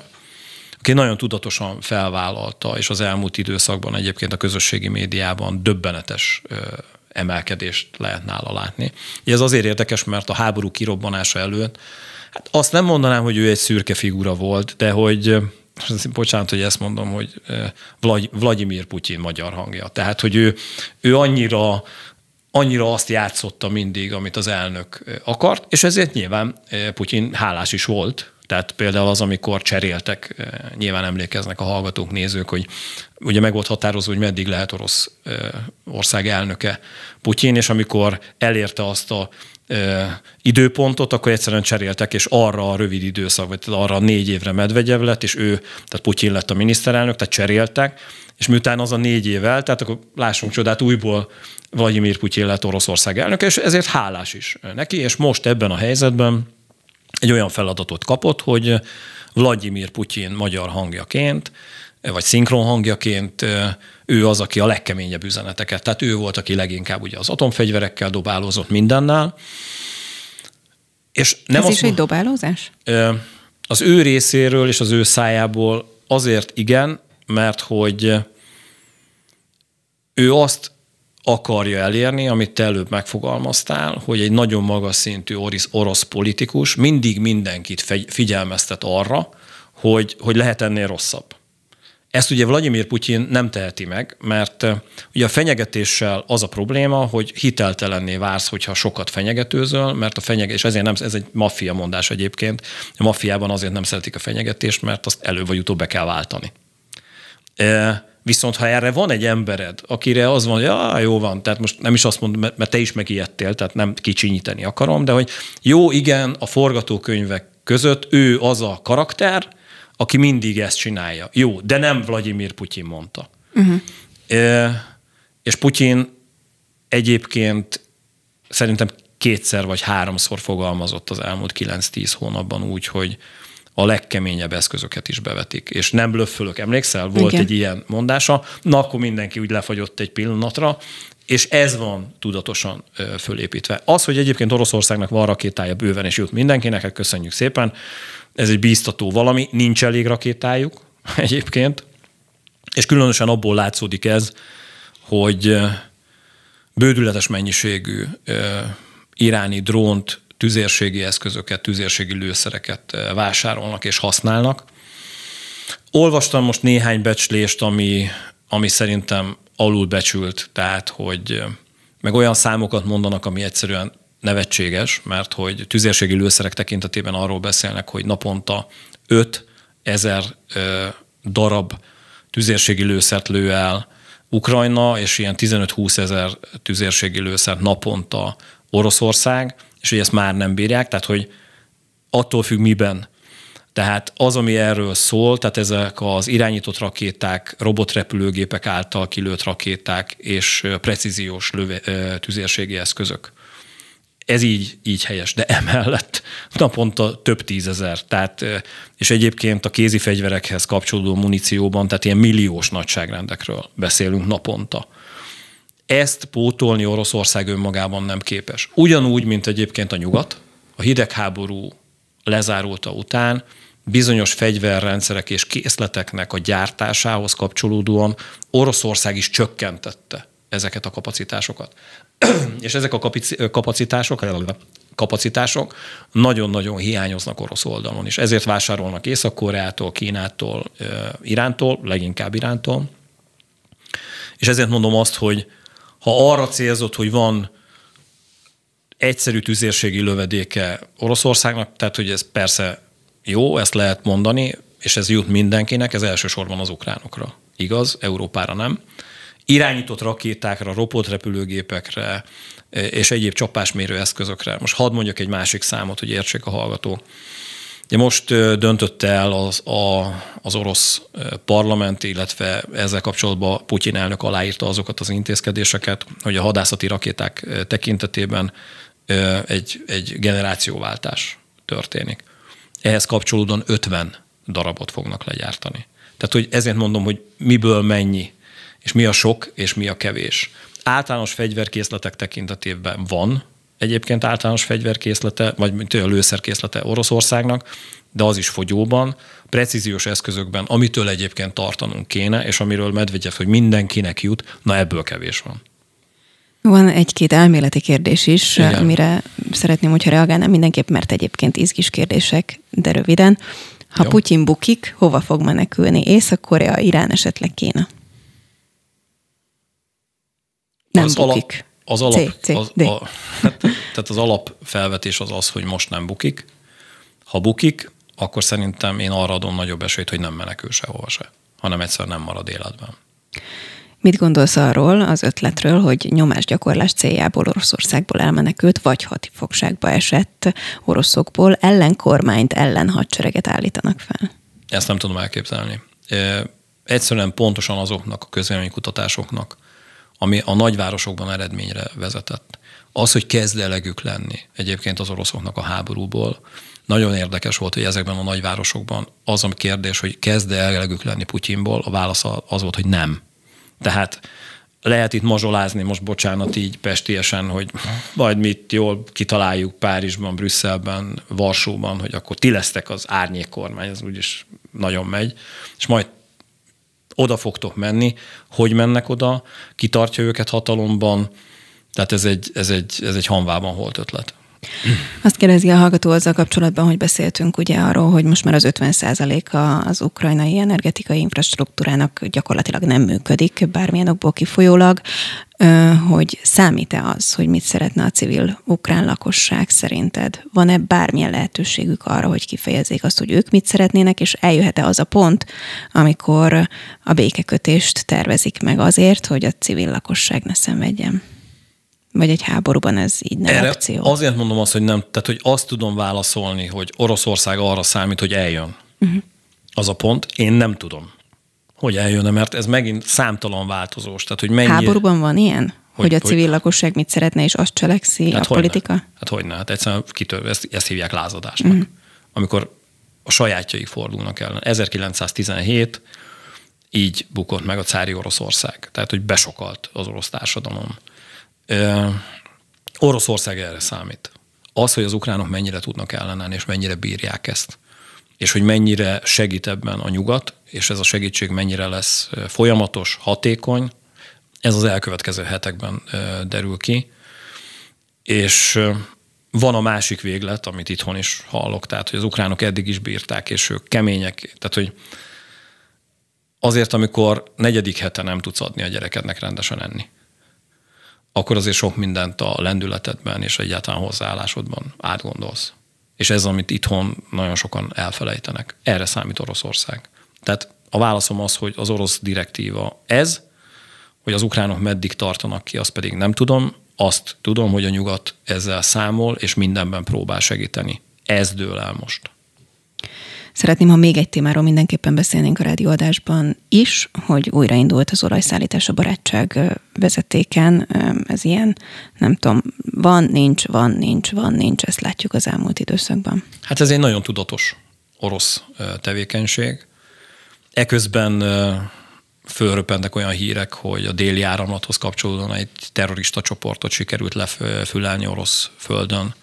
aki nagyon tudatosan felvállalta, és az elmúlt időszakban egyébként a közösségi médiában döbbenetes emelkedést lehet nála látni. Ez azért érdekes, mert a háború kirobbanása előtt, hát azt nem mondanám, hogy ő egy szürke figura volt, de hogy bocsánat, hogy ezt mondom, hogy Vladimir Putyin magyar hangja. Tehát, hogy ő, ő annyira annyira azt játszotta mindig, amit az elnök akart, és ezért nyilván Putyin hálás is volt. Tehát például az, amikor cseréltek, nyilván emlékeznek a hallgatók, nézők, hogy ugye meg volt határozva, hogy meddig lehet orosz ország elnöke Putyin, és amikor elérte azt a időpontot, akkor egyszerűen cseréltek, és arra a rövid időszak, vagy arra a négy évre Medvegyev lett, és ő, tehát Putyin lett a miniszterelnök, tehát cseréltek, és miután az a négy év tehát akkor lássunk csodát, újból Vladimir Putyin lett Oroszország elnök, és ezért hálás is neki, és most ebben a helyzetben egy olyan feladatot kapott, hogy Vladimir Putyin magyar hangjaként, vagy szinkron hangjaként ő az, aki a legkeményebb üzeneteket, tehát ő volt, aki leginkább ugye az atomfegyverekkel dobálózott mindennel. És nem Ez is egy dobálózás? Az ő részéről és az ő szájából azért igen, mert hogy ő azt akarja elérni, amit te előbb megfogalmaztál, hogy egy nagyon magas szintű orosz, orosz politikus mindig mindenkit figyelmeztet arra, hogy, hogy lehet ennél rosszabb. Ezt ugye Vladimir Putyin nem teheti meg, mert ugye a fenyegetéssel az a probléma, hogy hiteltelenné vársz, hogyha sokat fenyegetőzöl, mert a fenyegetés, és ezért nem, ez egy maffia mondás egyébként, a maffiában azért nem szeretik a fenyegetést, mert azt előbb vagy utóbb be kell váltani. Viszont ha erre van egy embered, akire az van, hogy ja, jó van, tehát most nem is azt mondom, mert te is megijedtél, tehát nem kicsinyíteni akarom, de hogy jó, igen, a forgatókönyvek között ő az a karakter, aki mindig ezt csinálja. Jó, de nem Vladimir Putyin mondta. Uh-huh. E, és Putyin egyébként szerintem kétszer vagy háromszor fogalmazott az elmúlt 9-10 hónapban úgy, hogy a legkeményebb eszközöket is bevetik. És nem blöffölök, emlékszel? Volt Igen. egy ilyen mondása, na akkor mindenki úgy lefagyott egy pillanatra, és ez van tudatosan fölépítve. Az, hogy egyébként Oroszországnak van rakétája bőven, és jut mindenkinek, hát köszönjük szépen, ez egy bíztató valami, nincs elég rakétájuk egyébként, és különösen abból látszódik ez, hogy bődületes mennyiségű iráni drónt, tüzérségi eszközöket, tüzérségi lőszereket vásárolnak és használnak. Olvastam most néhány becslést, ami, ami szerintem alulbecsült, tehát hogy meg olyan számokat mondanak, ami egyszerűen nevetséges, mert hogy tüzérségi lőszerek tekintetében arról beszélnek, hogy naponta 5 ezer darab tüzérségi lőszert lő el Ukrajna, és ilyen 15-20 ezer tüzérségi lőszert naponta Oroszország, és hogy ezt már nem bírják, tehát hogy attól függ miben. Tehát az, ami erről szól, tehát ezek az irányított rakéták, robotrepülőgépek által kilőtt rakéták és precíziós löve, tüzérségi eszközök. Ez így, így helyes, de emellett naponta több tízezer. Tehát, és egyébként a kézi fegyverekhez kapcsolódó munícióban, tehát ilyen milliós nagyságrendekről beszélünk naponta. Ezt pótolni Oroszország önmagában nem képes. Ugyanúgy, mint egyébként a nyugat, a hidegháború lezárulta után bizonyos fegyverrendszerek és készleteknek a gyártásához kapcsolódóan Oroszország is csökkentette ezeket a kapacitásokat. és ezek a kapacitások, kapacitások nagyon-nagyon hiányoznak orosz oldalon is. Ezért vásárolnak Észak-Koreától, Kínától, Irántól, leginkább Irántól. És ezért mondom azt, hogy ha arra célzott, hogy van egyszerű tüzérségi lövedéke Oroszországnak, tehát hogy ez persze jó, ezt lehet mondani, és ez jut mindenkinek, ez elsősorban az ukránokra. Igaz, Európára nem. Irányított rakétákra, repülőgépekre és egyéb csapásmérő eszközökre. Most hadd mondjak egy másik számot, hogy értsék a hallgató. Ugye most döntötte el az, a, az orosz parlament, illetve ezzel kapcsolatban Putyin elnök aláírta azokat az intézkedéseket, hogy a hadászati rakéták tekintetében egy, egy generációváltás történik. Ehhez kapcsolódóan 50 darabot fognak legyártani. Tehát, hogy ezért mondom, hogy miből mennyi, és mi a sok, és mi a kevés. Általános fegyverkészletek tekintetében van egyébként általános fegyverkészlete, vagy mint a lőszerkészlete Oroszországnak, de az is fogyóban, precíziós eszközökben, amitől egyébként tartanunk kéne, és amiről Medvegyev, hogy mindenkinek jut, na ebből kevés van. Van egy-két elméleti kérdés is, Igen. amire szeretném, hogyha reagálnám mindenképp, mert egyébként izgis kérdések, de röviden. Ha Jó. Putyin bukik, hova fog menekülni? Észak-Korea, Irán, esetleg Kína? Nem az bukik. Alap, az alap, C, C, az, A, hát, tehát az alapfelvetés az az, hogy most nem bukik. Ha bukik, akkor szerintem én arra adom nagyobb esélyt, hogy nem menekül sehova se, hanem egyszer nem marad életben. Mit gondolsz arról az ötletről, hogy nyomásgyakorlás céljából Oroszországból elmenekült, vagy hatifogságba esett oroszokból ellenkormányt, ellen hadsereget állítanak fel? Ezt nem tudom elképzelni. Egyszerűen pontosan azoknak a közvéleménykutatásoknak, ami a nagyvárosokban eredményre vezetett. Az, hogy kezd elegük lenni egyébként az oroszoknak a háborúból, nagyon érdekes volt, hogy ezekben a nagyvárosokban az a kérdés, hogy kezd elegük lenni Putyinból, a válasz az volt, hogy nem. Tehát lehet itt mazsolázni, most bocsánat így pestiesen, hogy majd mit jól kitaláljuk Párizsban, Brüsszelben, Varsóban, hogy akkor ti lesztek az árnyék kormány, ez úgyis nagyon megy, és majd oda fogtok menni, hogy mennek oda, kitartja őket hatalomban, tehát ez egy, ez egy, ez egy hanvában volt ötlet. Azt kérdezi a hallgató azzal kapcsolatban, hogy beszéltünk ugye arról, hogy most már az 50 a az ukrajnai energetikai infrastruktúrának gyakorlatilag nem működik, bármilyen okból kifolyólag, hogy számít-e az, hogy mit szeretne a civil ukrán lakosság szerinted? Van-e bármilyen lehetőségük arra, hogy kifejezzék azt, hogy ők mit szeretnének, és eljöhet-e az a pont, amikor a békekötést tervezik meg azért, hogy a civil lakosság ne szenvedjen? Vagy egy háborúban ez így nem Erre opció? Azért mondom azt, hogy nem, tehát hogy azt tudom válaszolni, hogy Oroszország arra számít, hogy eljön. Uh-huh. Az a pont, én nem tudom, hogy eljön mert ez megint számtalan változós. Tehát, hogy mennyi... Háborúban van ilyen? Hogy, hogy a civil hogy, lakosság mit szeretne, és azt cselekszi hát a politika? Ne? Hát hogy ne? Hát egyszerűen kitör, ezt, ezt hívják lázadásnak. Mm. Amikor a sajátjaik fordulnak ellen. 1917 így bukott meg a cári Oroszország. Tehát, hogy besokalt az orosz társadalom. Oroszország erre számít. Az, hogy az ukránok mennyire tudnak ellenállni, és mennyire bírják ezt, és hogy mennyire segít ebben a nyugat, és ez a segítség mennyire lesz folyamatos, hatékony, ez az elkövetkező hetekben derül ki. És van a másik véglet, amit itthon is hallok, tehát hogy az ukránok eddig is bírták, és ők kemények, tehát hogy azért, amikor negyedik hete nem tudsz adni a gyerekednek rendesen enni, akkor azért sok mindent a lendületedben és egyáltalán hozzáállásodban átgondolsz. És ez, amit itthon nagyon sokan elfelejtenek. Erre számít Oroszország. Tehát a válaszom az, hogy az orosz direktíva ez, hogy az ukránok meddig tartanak ki, azt pedig nem tudom. Azt tudom, hogy a nyugat ezzel számol, és mindenben próbál segíteni. Ez dől el most. Szeretném, ha még egy témáról mindenképpen beszélnénk a rádióadásban is, hogy újraindult az olajszállítás a barátság vezetéken. Ez ilyen, nem tudom, van, nincs, van, nincs, van, nincs, ezt látjuk az elmúlt időszakban. Hát ez egy nagyon tudatos orosz tevékenység. Eközben fölröpentek olyan hírek, hogy a déli áramlathoz kapcsolódóan egy terrorista csoportot sikerült lefülelni orosz földön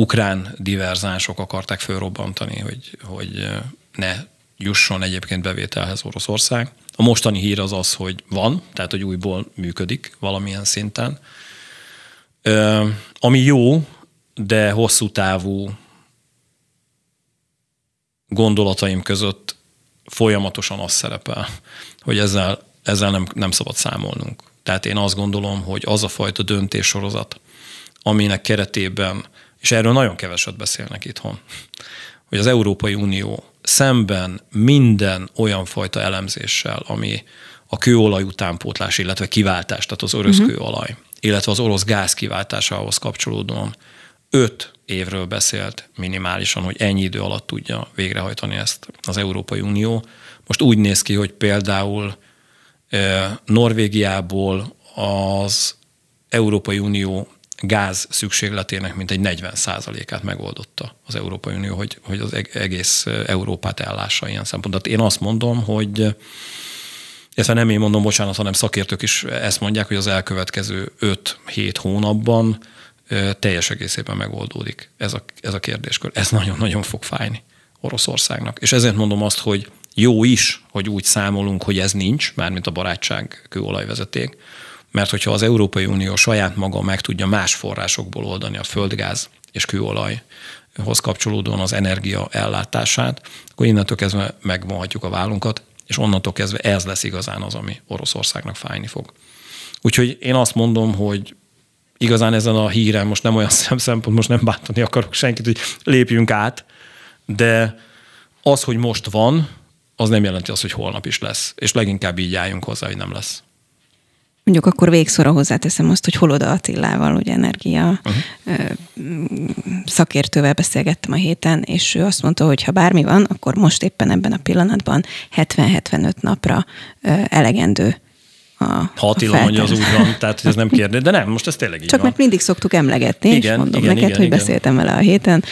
ukrán diverzánsok akarták fölrobbantani, hogy, hogy ne jusson egyébként bevételhez Oroszország. A mostani hír az az, hogy van, tehát hogy újból működik valamilyen szinten. Ami jó, de hosszú távú gondolataim között folyamatosan az szerepel, hogy ezzel, ezzel nem, nem szabad számolnunk. Tehát én azt gondolom, hogy az a fajta döntéssorozat, aminek keretében és erről nagyon keveset beszélnek itthon, hogy az Európai Unió szemben minden olyan fajta elemzéssel, ami a kőolaj utánpótlás, illetve kiváltás, tehát az orosz uh-huh. kőolaj, illetve az orosz gáz kiváltásához kapcsolódóan öt évről beszélt minimálisan, hogy ennyi idő alatt tudja végrehajtani ezt az Európai Unió. Most úgy néz ki, hogy például Norvégiából az Európai Unió gáz szükségletének mintegy 40 át megoldotta az Európai Unió, hogy, hogy az egész Európát ellássa ilyen szempontból. Én azt mondom, hogy ezt nem én mondom, bocsánat, hanem szakértők is ezt mondják, hogy az elkövetkező 5-7 hónapban teljes egészében megoldódik ez a, ez a kérdéskör. Ez nagyon-nagyon fog fájni Oroszországnak. És ezért mondom azt, hogy jó is, hogy úgy számolunk, hogy ez nincs, mármint a barátság kőolajvezeték, mert hogyha az Európai Unió saját maga meg tudja más forrásokból oldani a földgáz és kőolajhoz kapcsolódóan az energia ellátását, akkor innentől kezdve megvonhatjuk a vállunkat, és onnantól kezdve ez lesz igazán az, ami Oroszországnak fájni fog. Úgyhogy én azt mondom, hogy igazán ezen a híren most nem olyan szempont, most nem bántani akarok senkit, hogy lépjünk át, de az, hogy most van, az nem jelenti azt, hogy holnap is lesz. És leginkább így álljunk hozzá, hogy nem lesz. Mondjuk akkor végszóra hozzáteszem azt, hogy Holoda Attilával, ugye energia uh-huh. szakértővel beszélgettem a héten, és ő azt mondta, hogy ha bármi van, akkor most éppen ebben a pillanatban 70-75 napra elegendő a Ha Attila mondja, az úgy van, tehát ez nem kérdés, de nem, most ez tényleg így Csak van. mert mindig szoktuk emlegetni, igen, és mondom igen, neked, igen, hogy igen. beszéltem vele a héten,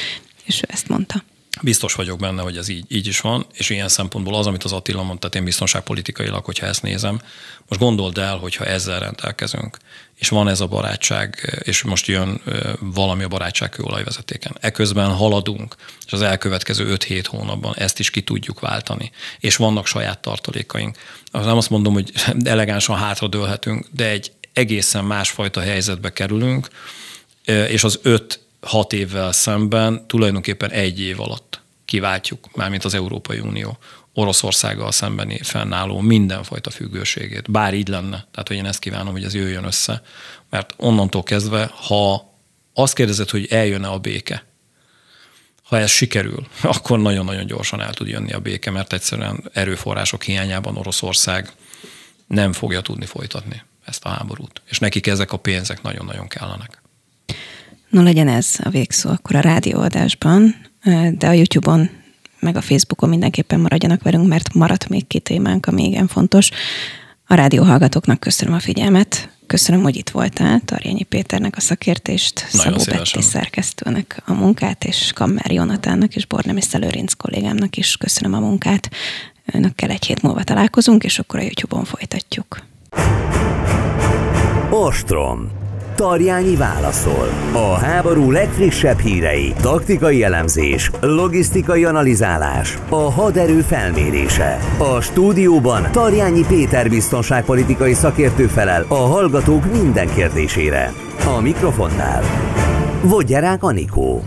és ő ezt mondta. Biztos vagyok benne, hogy ez így, így is van, és ilyen szempontból az, amit az Attila mondta, tehát én biztonságpolitikailag, hogyha ezt nézem, most gondold el, hogyha ezzel rendelkezünk, és van ez a barátság, és most jön valami a barátság kőolajvezetéken. Eközben haladunk, és az elkövetkező 5-7 hónapban ezt is ki tudjuk váltani, és vannak saját tartalékaink. Nem azt mondom, hogy elegánsan hátradőlhetünk, de egy egészen másfajta helyzetbe kerülünk, és az öt hat évvel szemben tulajdonképpen egy év alatt kiváltjuk, mármint az Európai Unió Oroszországgal szembeni fennálló mindenfajta függőségét. Bár így lenne. Tehát, hogy én ezt kívánom, hogy ez jöjjön össze. Mert onnantól kezdve, ha azt kérdezed, hogy eljönne a béke, ha ez sikerül, akkor nagyon-nagyon gyorsan el tud jönni a béke, mert egyszerűen erőforrások hiányában Oroszország nem fogja tudni folytatni ezt a háborút. És nekik ezek a pénzek nagyon-nagyon kellenek. No legyen ez a végszó akkor a rádióadásban, de a YouTube-on meg a Facebookon mindenképpen maradjanak velünk, mert maradt még két témánk, ami igen fontos. A rádióhallgatóknak köszönöm a figyelmet, köszönöm, hogy itt voltál, Tarjányi Péternek a szakértést, Nagyon Szabó Betty szerkesztőnek a munkát, és Kammer Jonatánnak és Bornemi Szelőrinc kollégámnak is köszönöm a munkát. Önökkel egy hét múlva találkozunk, és akkor a YouTube-on folytatjuk. Ostrom. Tarjányi válaszol. A háború legfrissebb hírei, taktikai elemzés, logisztikai analizálás, a haderő felmérése. A stúdióban Tarjányi Péter biztonságpolitikai szakértő felel a hallgatók minden kérdésére. A mikrofonnál Vodgyerák Anikó.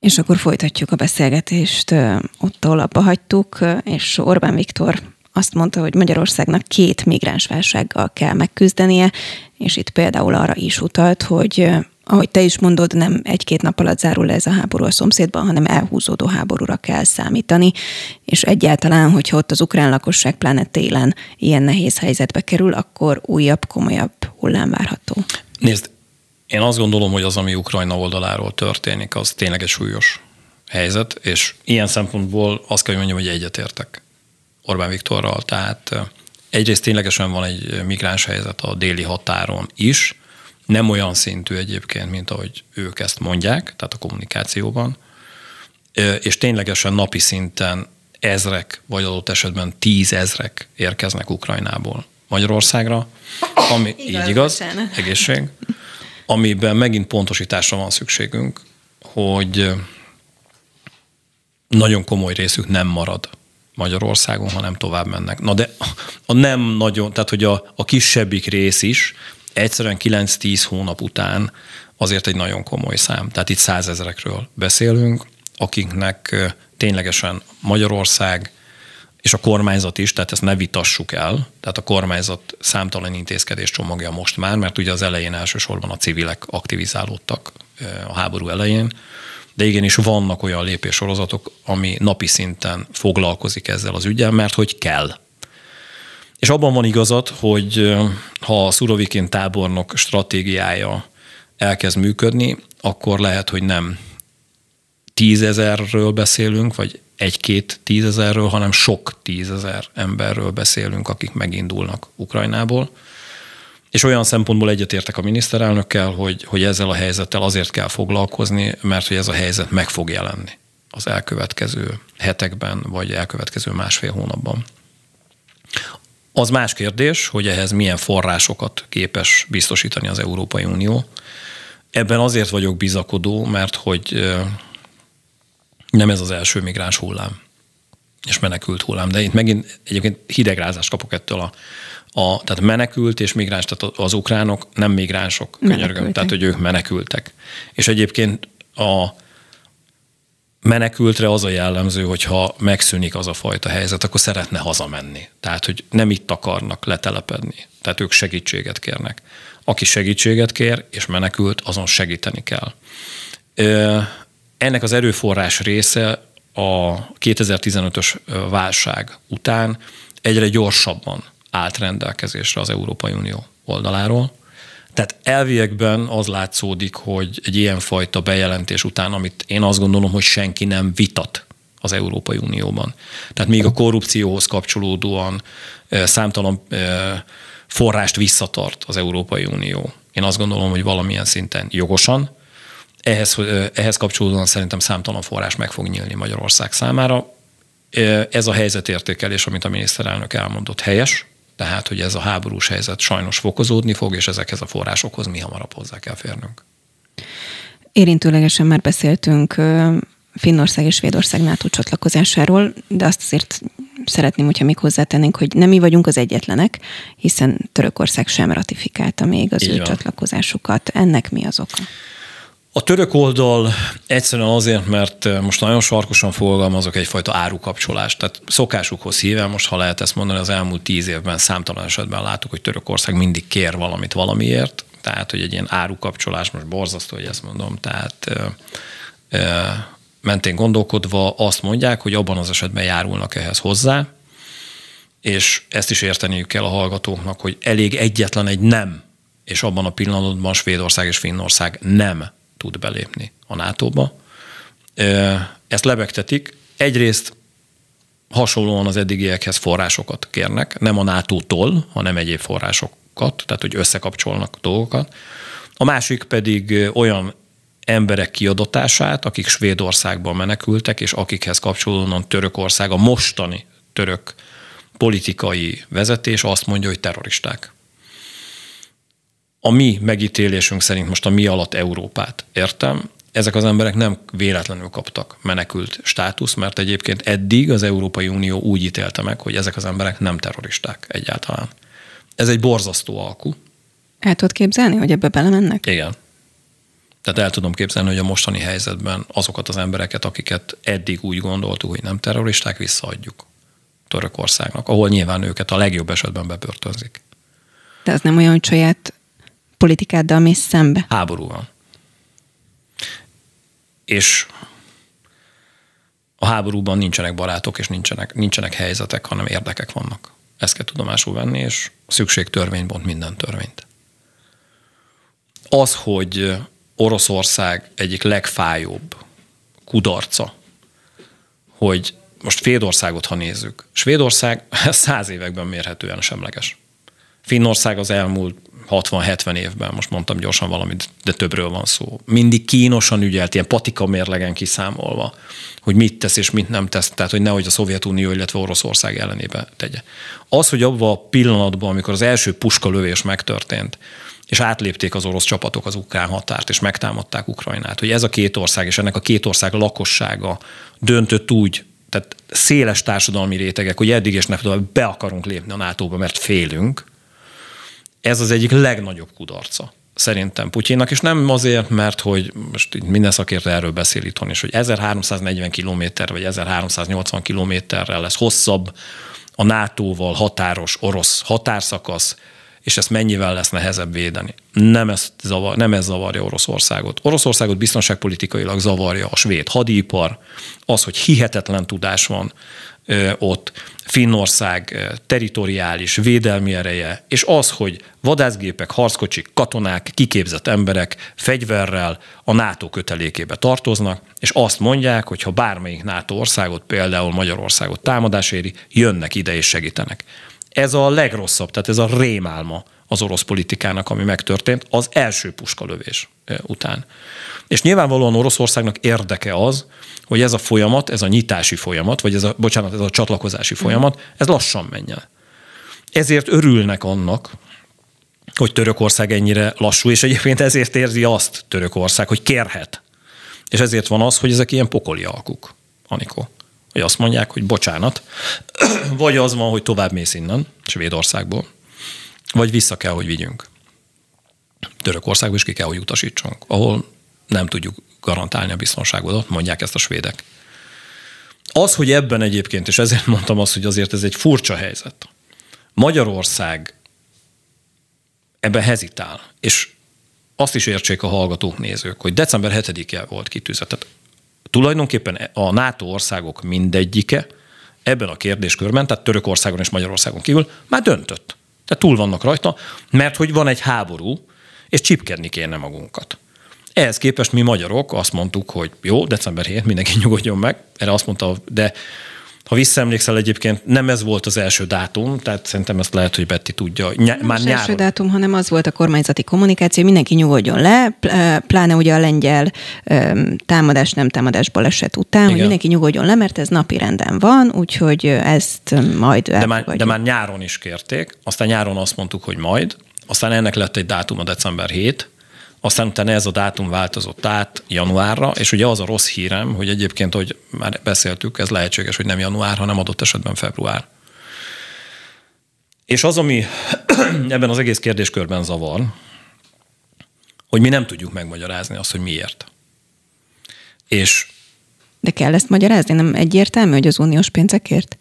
És akkor folytatjuk a beszélgetést. Ott, ahol abba hagytuk, és Orbán Viktor azt mondta, hogy Magyarországnak két migránsválsággal kell megküzdenie, és itt például arra is utalt, hogy ahogy te is mondod, nem egy-két nap alatt zárul le ez a háború a szomszédban, hanem elhúzódó háborúra kell számítani, és egyáltalán, hogyha ott az ukrán lakosság pláne télen ilyen nehéz helyzetbe kerül, akkor újabb, komolyabb hullám várható. Nézd, én azt gondolom, hogy az, ami Ukrajna oldaláról történik, az tényleg egy súlyos helyzet, és ilyen szempontból azt kell, hogy mondjam, hogy egyetértek. Orbán Viktorral. Tehát egyrészt ténylegesen van egy migráns helyzet a déli határon is, nem olyan szintű egyébként, mint ahogy ők ezt mondják, tehát a kommunikációban, és ténylegesen napi szinten ezrek, vagy adott esetben tízezrek érkeznek Ukrajnából Magyarországra, ami igaz, így igaz, bocsánat. egészség, amiben megint pontosításra van szükségünk, hogy nagyon komoly részük nem marad Magyarországon, hanem tovább mennek. Na de a nem nagyon, tehát hogy a, a kisebbik rész is egyszerűen 9-10 hónap után azért egy nagyon komoly szám. Tehát itt százezrekről beszélünk, akiknek ténylegesen Magyarország és a kormányzat is, tehát ezt ne vitassuk el, tehát a kormányzat számtalan intézkedés csomagja most már, mert ugye az elején elsősorban a civilek aktivizálódtak a háború elején, de igenis vannak olyan lépéssorozatok, ami napi szinten foglalkozik ezzel az ügyel, mert hogy kell. És abban van igazat, hogy ha a Szurovikin tábornok stratégiája elkezd működni, akkor lehet, hogy nem tízezerről beszélünk, vagy egy-két tízezerről, hanem sok tízezer emberről beszélünk, akik megindulnak Ukrajnából. És olyan szempontból egyetértek a miniszterelnökkel, hogy, hogy ezzel a helyzettel azért kell foglalkozni, mert hogy ez a helyzet meg fog jelenni az elkövetkező hetekben, vagy elkövetkező másfél hónapban. Az más kérdés, hogy ehhez milyen forrásokat képes biztosítani az Európai Unió. Ebben azért vagyok bizakodó, mert hogy nem ez az első migráns hullám és menekült hullám. De itt megint egyébként hidegrázást kapok ettől a a, tehát menekült és migráns, tehát az ukránok nem migránsok, könyörgöm, tehát hogy ők menekültek. És egyébként a menekültre az a jellemző, hogyha megszűnik az a fajta helyzet, akkor szeretne hazamenni. Tehát, hogy nem itt akarnak letelepedni. Tehát ők segítséget kérnek. Aki segítséget kér és menekült, azon segíteni kell. Ennek az erőforrás része a 2015-ös válság után egyre gyorsabban állt rendelkezésre az Európai Unió oldaláról. Tehát elviekben az látszódik, hogy egy ilyenfajta bejelentés után, amit én azt gondolom, hogy senki nem vitat az Európai Unióban. Tehát még a korrupcióhoz kapcsolódóan számtalan forrást visszatart az Európai Unió. Én azt gondolom, hogy valamilyen szinten jogosan. Ehhez, ehhez kapcsolódóan szerintem számtalan forrás meg fog nyílni Magyarország számára. Ez a helyzetértékelés, amit a miniszterelnök elmondott, helyes, tehát hogy ez a háborús helyzet sajnos fokozódni fog, és ezekhez a forrásokhoz mi hamarabb hozzá kell férnünk. Érintőlegesen már beszéltünk Finnország és Svédország NATO csatlakozásáról, de azt azért szeretném, hogyha még hozzátennénk, hogy nem mi vagyunk az egyetlenek, hiszen Törökország sem ratifikálta még az Így ő van. csatlakozásukat. Ennek mi az oka? A török oldal egyszerűen azért, mert eh, most nagyon sarkosan fogalmazok egyfajta árukapcsolást. Tehát szokásukhoz híve, most ha lehet ezt mondani, az elmúlt tíz évben számtalan esetben láttuk, hogy Törökország mindig kér valamit valamiért, tehát hogy egy ilyen árukapcsolás, most borzasztó, hogy ezt mondom, tehát ö, ö, mentén gondolkodva azt mondják, hogy abban az esetben járulnak ehhez hozzá, és ezt is érteniük kell a hallgatóknak, hogy elég egyetlen egy nem, és abban a pillanatban Svédország és Finnország nem tud belépni a NATO-ba. Ezt lebegtetik. Egyrészt hasonlóan az eddigiekhez forrásokat kérnek, nem a NATO-tól, hanem egyéb forrásokat, tehát hogy összekapcsolnak dolgokat. A másik pedig olyan emberek kiadatását, akik Svédországban menekültek, és akikhez kapcsolódóan Törökország, a mostani török politikai vezetés azt mondja, hogy terroristák. A mi megítélésünk szerint most a mi alatt Európát értem, ezek az emberek nem véletlenül kaptak menekült státusz, mert egyébként eddig az Európai Unió úgy ítélte meg, hogy ezek az emberek nem terroristák egyáltalán. Ez egy borzasztó alkú. El tudod képzelni, hogy ebbe belemennek? Igen. Tehát el tudom képzelni, hogy a mostani helyzetben azokat az embereket, akiket eddig úgy gondoltuk, hogy nem terroristák, visszaadjuk Törökországnak, ahol nyilván őket a legjobb esetben bebörtönzik. De ez nem olyan, hogy saját politikáddal mész szembe? Háború van. És a háborúban nincsenek barátok, és nincsenek, nincsenek helyzetek, hanem érdekek vannak. Ezt kell tudomásul venni, és szükség törvénybont minden törvényt. Az, hogy Oroszország egyik legfájóbb kudarca, hogy most Svédországot, ha nézzük, Svédország száz években mérhetően semleges. Finnország az elmúlt 60-70 évben, most mondtam gyorsan valamit, de többről van szó. Mindig kínosan ügyelt, ilyen patika mérlegen kiszámolva, hogy mit tesz és mit nem tesz, tehát hogy nehogy a Szovjetunió, illetve Oroszország ellenébe tegye. Az, hogy abban a pillanatban, amikor az első puskalövés megtörtént, és átlépték az orosz csapatok az ukrán határt, és megtámadták Ukrajnát, hogy ez a két ország, és ennek a két ország lakossága döntött úgy, tehát széles társadalmi rétegek, hogy eddig és ne be akarunk lépni a NATO-ba, mert félünk, ez az egyik legnagyobb kudarca szerintem Putyinnak, és nem azért, mert hogy most minden szakértő erről beszél itthon is, hogy 1340 km vagy 1380 kilométerrel lesz hosszabb a NATO-val határos orosz határszakasz, és ezt mennyivel lesz nehezebb védeni. Nem ez, zavar, nem ez zavarja Oroszországot. Oroszországot biztonságpolitikailag zavarja a svéd hadipar, az, hogy hihetetlen tudás van ott, Finnország teritoriális védelmi ereje, és az, hogy vadászgépek, harckocsik, katonák, kiképzett emberek fegyverrel a NATO kötelékébe tartoznak, és azt mondják, hogy ha bármelyik NATO országot, például Magyarországot támadás éri, jönnek ide és segítenek. Ez a legrosszabb, tehát ez a rémálma az orosz politikának, ami megtörtént az első puskalövés után. És nyilvánvalóan Oroszországnak érdeke az, hogy ez a folyamat, ez a nyitási folyamat, vagy ez a, bocsánat, ez a csatlakozási mhm. folyamat, ez lassan menjen. Ezért örülnek annak, hogy Törökország ennyire lassú, és egyébként ezért érzi azt Törökország, hogy kérhet. És ezért van az, hogy ezek ilyen pokoli alkuk, Anikó. Hogy azt mondják, hogy bocsánat, vagy az van, hogy tovább mész innen, Svédországból, vagy vissza kell, hogy vigyünk. Törökországba is ki kell, hogy utasítsunk, ahol nem tudjuk garantálni a biztonságodat, mondják ezt a svédek. Az, hogy ebben egyébként, és ezért mondtam azt, hogy azért ez egy furcsa helyzet. Magyarország ebben hezitál, és azt is értsék a hallgatók, nézők, hogy december 7-e volt kitűzve. Tehát tulajdonképpen a NATO országok mindegyike ebben a kérdéskörben, tehát Törökországon és Magyarországon kívül már döntött. Tehát túl vannak rajta, mert hogy van egy háború, és csipkedni kéne magunkat. Ehhez képest mi magyarok azt mondtuk, hogy jó, december 7, mindenki nyugodjon meg. Erre azt mondta, de ha visszaemlékszel egyébként, nem ez volt az első dátum, tehát szerintem ezt lehet, hogy Betty tudja. Ny- nem már az nyáron. első dátum, hanem az volt a kormányzati kommunikáció, mindenki nyugodjon le, pláne ugye a lengyel támadás, nem támadás baleset után, Igen. hogy mindenki nyugodjon le, mert ez napi renden van, úgyhogy ezt majd de már, de már nyáron is kérték, aztán nyáron azt mondtuk, hogy majd, aztán ennek lett egy dátum a december 7, aztán utána ez a dátum változott át januárra, és ugye az a rossz hírem, hogy egyébként, hogy már beszéltük, ez lehetséges, hogy nem január, hanem adott esetben február. És az, ami ebben az egész kérdéskörben zavar, hogy mi nem tudjuk megmagyarázni azt, hogy miért. És de kell ezt magyarázni? Nem egyértelmű, hogy az uniós pénzekért?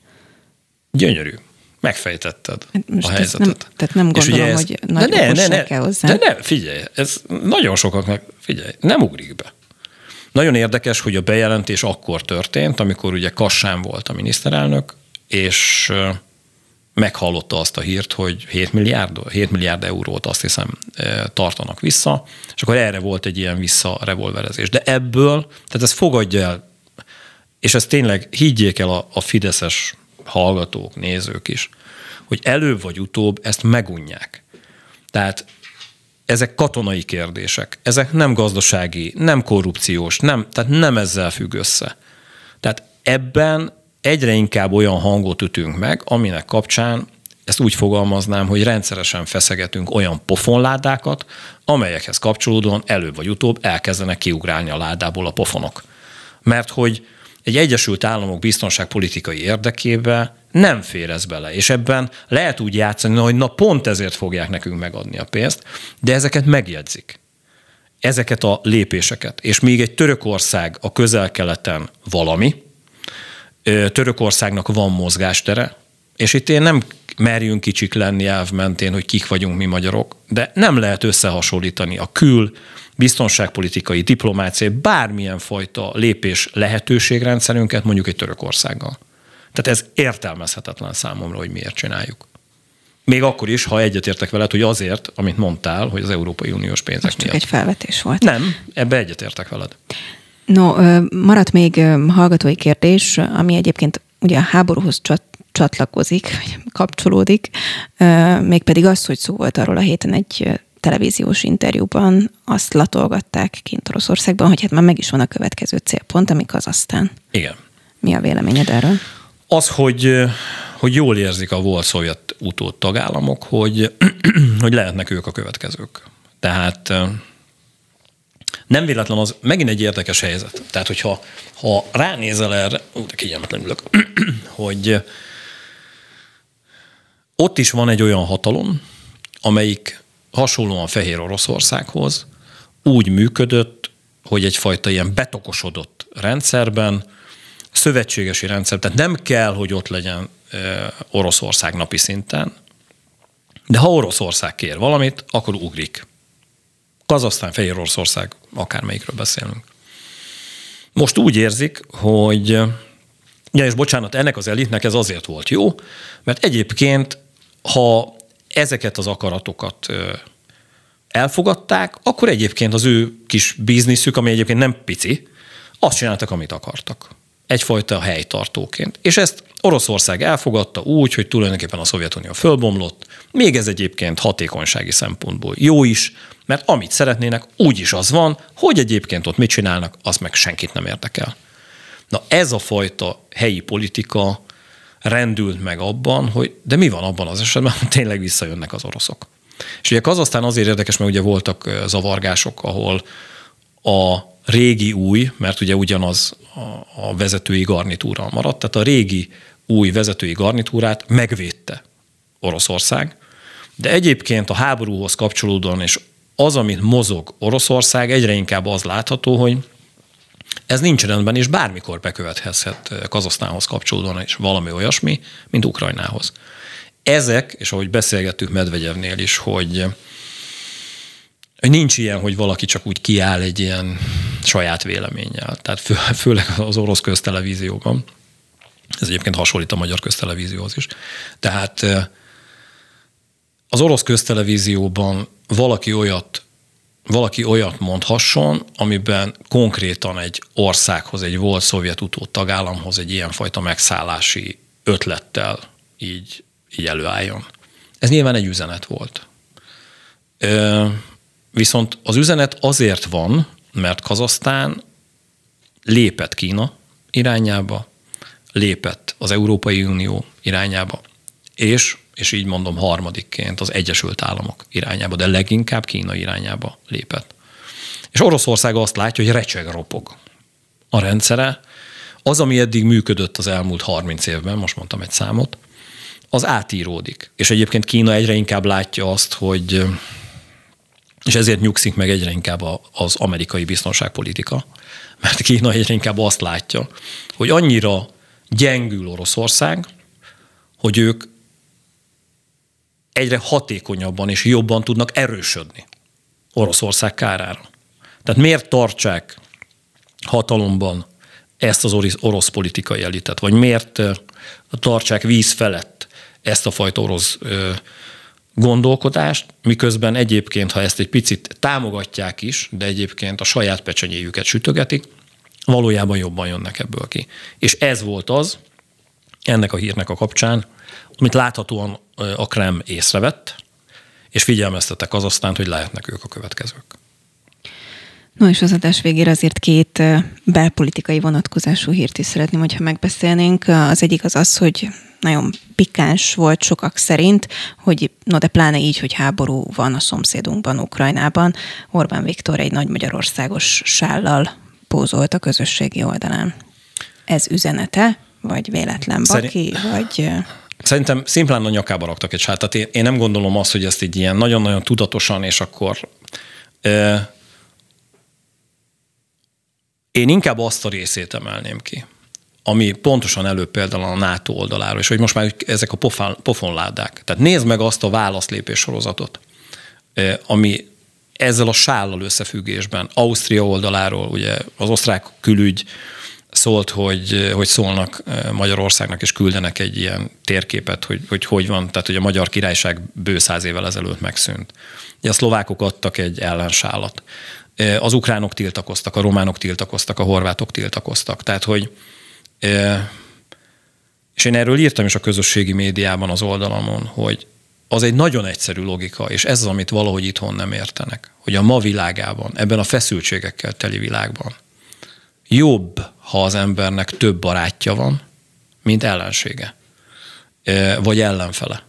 Gyönyörű megfejtetted hát Most a helyzetet. Nem, tehát nem gondolom, ez, hogy nagy de ne, ne, ne, kell hozzá. De ne, figyelj, ez nagyon sokaknak, figyelj, nem ugrik be. Nagyon érdekes, hogy a bejelentés akkor történt, amikor ugye Kassán volt a miniszterelnök, és meghallotta azt a hírt, hogy 7 milliárd, 7 milliárd eurót azt hiszem tartanak vissza, és akkor erre volt egy ilyen visszarevolverezés. De ebből, tehát ez fogadja el, és ez tényleg higgyék el a, a fideszes hallgatók, nézők is, hogy előbb vagy utóbb ezt megunják. Tehát ezek katonai kérdések, ezek nem gazdasági, nem korrupciós, nem, tehát nem ezzel függ össze. Tehát ebben egyre inkább olyan hangot ütünk meg, aminek kapcsán ezt úgy fogalmaznám, hogy rendszeresen feszegetünk olyan pofonládákat, amelyekhez kapcsolódóan előbb vagy utóbb elkezdenek kiugrálni a ládából a pofonok. Mert hogy egy Egyesült Államok biztonságpolitikai érdekébe nem fér ez bele, és ebben lehet úgy játszani, hogy na pont ezért fogják nekünk megadni a pénzt, de ezeket megjegyzik. Ezeket a lépéseket. És még egy Törökország a közel-keleten valami, Törökországnak van mozgástere, és itt én nem merjünk kicsik lenni elv mentén, hogy kik vagyunk mi magyarok, de nem lehet összehasonlítani a kül, biztonságpolitikai, diplomáciai, bármilyen fajta lépés lehetőségrendszerünket mondjuk egy Törökországgal. Tehát ez értelmezhetetlen számomra, hogy miért csináljuk. Még akkor is, ha egyetértek veled, hogy azért, amit mondtál, hogy az Európai Uniós pénzek Most csak miatt. egy felvetés volt. Nem, ebbe egyetértek veled. No, maradt még hallgatói kérdés, ami egyébként ugye a háborúhoz csatlakozik, kapcsolódik, mégpedig az, hogy szó volt arról a héten egy televíziós interjúban, azt latolgatták kint Oroszországban, hogy hát már meg is van a következő célpont, ami Kazasztán. Igen. Mi a véleményed erről? Az, hogy, hogy jól érzik a volt szovjet utód tagállamok, hogy, hogy lehetnek ők a következők. Tehát nem véletlen az megint egy érdekes helyzet. Tehát, hogyha ha ránézel erre, ú, de kényelmetlen ülök, hogy ott is van egy olyan hatalom, amelyik hasonlóan Fehér Oroszországhoz úgy működött, hogy egyfajta ilyen betokosodott rendszerben, szövetségesi rendszer, tehát nem kell, hogy ott legyen Oroszország napi szinten, de ha Oroszország kér valamit, akkor ugrik. Kazasztán, Fehér Oroszország, akármelyikről beszélünk. Most úgy érzik, hogy ja, és bocsánat, ennek az elitnek ez azért volt jó, mert egyébként, ha ezeket az akaratokat elfogadták, akkor egyébként az ő kis bizniszük, ami egyébként nem pici, azt csináltak, amit akartak. Egyfajta helytartóként. És ezt Oroszország elfogadta úgy, hogy tulajdonképpen a Szovjetunió fölbomlott, még ez egyébként hatékonysági szempontból jó is, mert amit szeretnének, úgy is az van, hogy egyébként ott mit csinálnak, az meg senkit nem érdekel. Na ez a fajta helyi politika rendült meg abban, hogy de mi van abban az esetben, hogy tényleg visszajönnek az oroszok. És ugye Kazasztán azért érdekes, mert ugye voltak zavargások, ahol a régi új, mert ugye ugyanaz a vezetői garnitúra maradt, tehát a régi új vezetői garnitúrát megvédte Oroszország, de egyébként a háborúhoz kapcsolódóan és az, amit mozog Oroszország, egyre inkább az látható, hogy ez nincs rendben, és bármikor bekövethethet Kazasztánhoz kapcsolódóan is valami olyasmi, mint Ukrajnához. Ezek, és ahogy beszélgettük Medvegyevnél is, hogy hogy nincs ilyen, hogy valaki csak úgy kiáll egy ilyen saját véleménnyel. Tehát fő, főleg az orosz köztelevízióban. Ez egyébként hasonlít a magyar köztelevízióhoz is. Tehát az orosz köztelevízióban valaki olyat, valaki olyat mondhasson, amiben konkrétan egy országhoz, egy volt szovjet utód tagállamhoz egy ilyenfajta megszállási ötlettel így, így előálljon. Ez nyilván egy üzenet volt. Ö, viszont az üzenet azért van, mert Kazasztán lépett Kína irányába, lépett az Európai Unió irányába, és és így mondom harmadikként az Egyesült Államok irányába, de leginkább Kína irányába lépett. És Oroszország azt látja, hogy recseg ropog a rendszere. Az, ami eddig működött az elmúlt 30 évben, most mondtam egy számot, az átíródik. És egyébként Kína egyre inkább látja azt, hogy és ezért nyugszik meg egyre inkább az amerikai biztonságpolitika, mert Kína egyre inkább azt látja, hogy annyira gyengül Oroszország, hogy ők egyre hatékonyabban és jobban tudnak erősödni Oroszország kárára. Tehát miért tartsák hatalomban ezt az orosz politikai elitet, vagy miért tartsák víz felett ezt a fajta orosz gondolkodást, miközben egyébként, ha ezt egy picit támogatják is, de egyébként a saját pecsenyéjüket sütögetik, valójában jobban jönnek ebből ki. És ez volt az, ennek a hírnek a kapcsán, amit láthatóan a Krem észrevett, és figyelmeztetek aztán, hogy lehetnek ők a következők. No és az adás végére azért két belpolitikai vonatkozású hírt is szeretném, hogyha megbeszélnénk. Az egyik az az, hogy nagyon pikáns volt sokak szerint, hogy no de pláne így, hogy háború van a szomszédunkban, Ukrajnában. Orbán Viktor egy nagy magyarországos sállal pózolt a közösségi oldalán. Ez üzenete, vagy véletlen baki, Szerint... vagy... Szerintem szimplán a nyakába raktak egy sátat. Én, én nem gondolom azt, hogy ezt így ilyen nagyon-nagyon tudatosan, és akkor... E, én inkább azt a részét emelném ki, ami pontosan előbb például a NATO oldaláról, és hogy most már ezek a pofán, pofonládák. Tehát nézd meg azt a válaszlépés sorozatot, ami ezzel a sállal összefüggésben, Ausztria oldaláról, ugye az osztrák külügy szólt, hogy, hogy szólnak Magyarországnak, és küldenek egy ilyen térképet, hogy, hogy hogy van, tehát hogy a magyar királyság bő száz évvel ezelőtt megszűnt. A szlovákok adtak egy ellensálat. Az ukránok tiltakoztak, a románok tiltakoztak, a horvátok tiltakoztak. Tehát, hogy és én erről írtam is a közösségi médiában az oldalamon, hogy az egy nagyon egyszerű logika, és ez az, amit valahogy itthon nem értenek, hogy a ma világában, ebben a feszültségekkel teli világban jobb, ha az embernek több barátja van, mint ellensége, vagy ellenfele.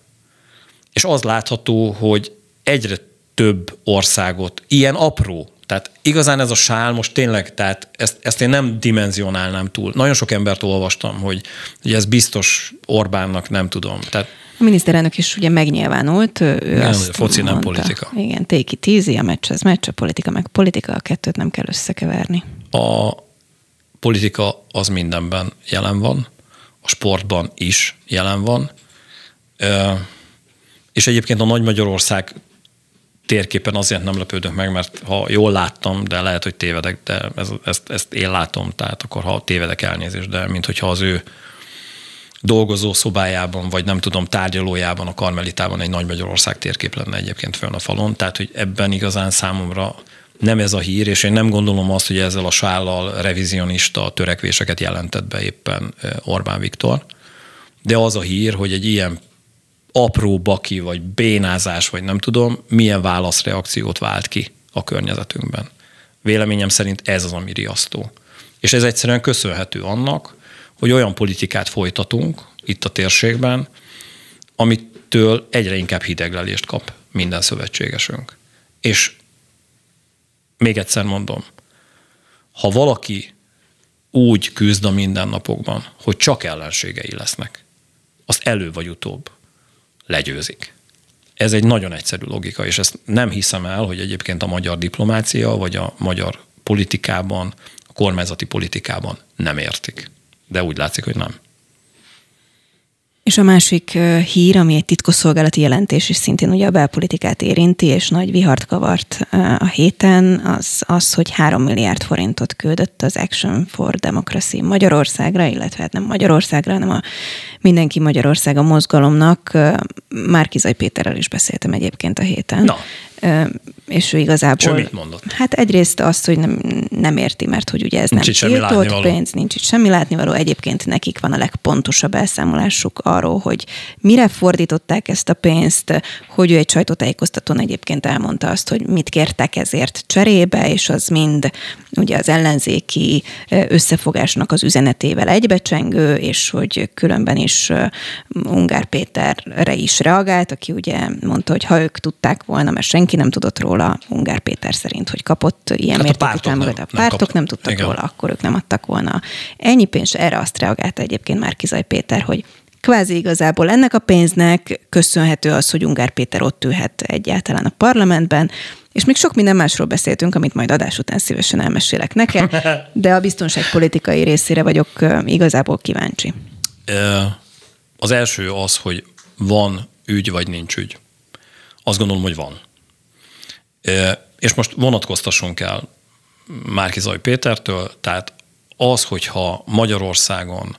És az látható, hogy egyre több országot, ilyen apró, tehát igazán ez a sál most tényleg, tehát ezt, ezt én nem dimenzionálnám túl. Nagyon sok embert olvastam, hogy, hogy ez biztos Orbánnak nem tudom. Tehát a miniszterelnök is ugye megnyilvánult. Ő nem, azt foci mondta, nem politika. Igen, it easy, a meccs az meccs, a politika meg politika, a kettőt nem kell összekeverni. A politika az mindenben jelen van, a sportban is jelen van, és egyébként a Nagy Magyarország térképen azért nem lepődök meg, mert ha jól láttam, de lehet, hogy tévedek, de ez, ezt, ezt én látom, tehát akkor ha tévedek elnézést, de mint hogyha az ő dolgozó szobájában, vagy nem tudom, tárgyalójában, a Karmelitában egy Nagy Magyarország térkép lenne egyébként fönn a falon, tehát hogy ebben igazán számomra nem ez a hír, és én nem gondolom azt, hogy ezzel a sállal revizionista törekvéseket jelentett be éppen Orbán Viktor, de az a hír, hogy egy ilyen apró baki, vagy bénázás, vagy nem tudom, milyen válaszreakciót vált ki a környezetünkben. Véleményem szerint ez az, ami riasztó. És ez egyszerűen köszönhető annak, hogy olyan politikát folytatunk itt a térségben, amitől egyre inkább hideglelést kap minden szövetségesünk. És még egyszer mondom, ha valaki úgy küzd a mindennapokban, hogy csak ellenségei lesznek, azt elő vagy utóbb legyőzik. Ez egy nagyon egyszerű logika, és ezt nem hiszem el, hogy egyébként a magyar diplomácia vagy a magyar politikában, a kormányzati politikában nem értik. De úgy látszik, hogy nem. És a másik hír, ami egy titkosszolgálati jelentés, és szintén ugye a belpolitikát érinti, és nagy vihart kavart a héten, az az, hogy 3 milliárd forintot küldött az Action for Democracy Magyarországra, illetve hát nem Magyarországra, hanem a Mindenki Magyarország a mozgalomnak. Márkizai Péterrel is beszéltem egyébként a héten. Na és ő igazából... mit mondott? Hát egyrészt azt, hogy nem, nem érti, mert hogy ugye ez nincs nem tiltott pénz, nincs itt semmi látnivaló. Egyébként nekik van a legpontosabb elszámolásuk arról, hogy mire fordították ezt a pénzt, hogy ő egy sajtótájékoztatón egyébként elmondta azt, hogy mit kértek ezért cserébe, és az mind ugye az ellenzéki összefogásnak az üzenetével egybecsengő, és hogy különben is Ungár Péterre is reagált, aki ugye mondta, hogy ha ők tudták volna, mert senki nem tudott róla, Ungár Péter szerint, hogy kapott ilyen hát mértékű támogatást. A pártok nem, nem tudtak Igen. róla, akkor ők nem adtak volna ennyi pénzt. Erre azt reagálta egyébként már Kizaj Péter, hogy kvázi igazából ennek a pénznek köszönhető az, hogy Ungár Péter ott ülhet egyáltalán a parlamentben, és még sok minden másról beszéltünk, amit majd adás után szívesen elmesélek neked, de a biztonságpolitikai részére vagyok igazából kíváncsi. Az első az, hogy van ügy, vagy nincs ügy. Azt gondolom, hogy van. És most vonatkoztassunk el Márki Zaj Pétertől, tehát az, hogyha Magyarországon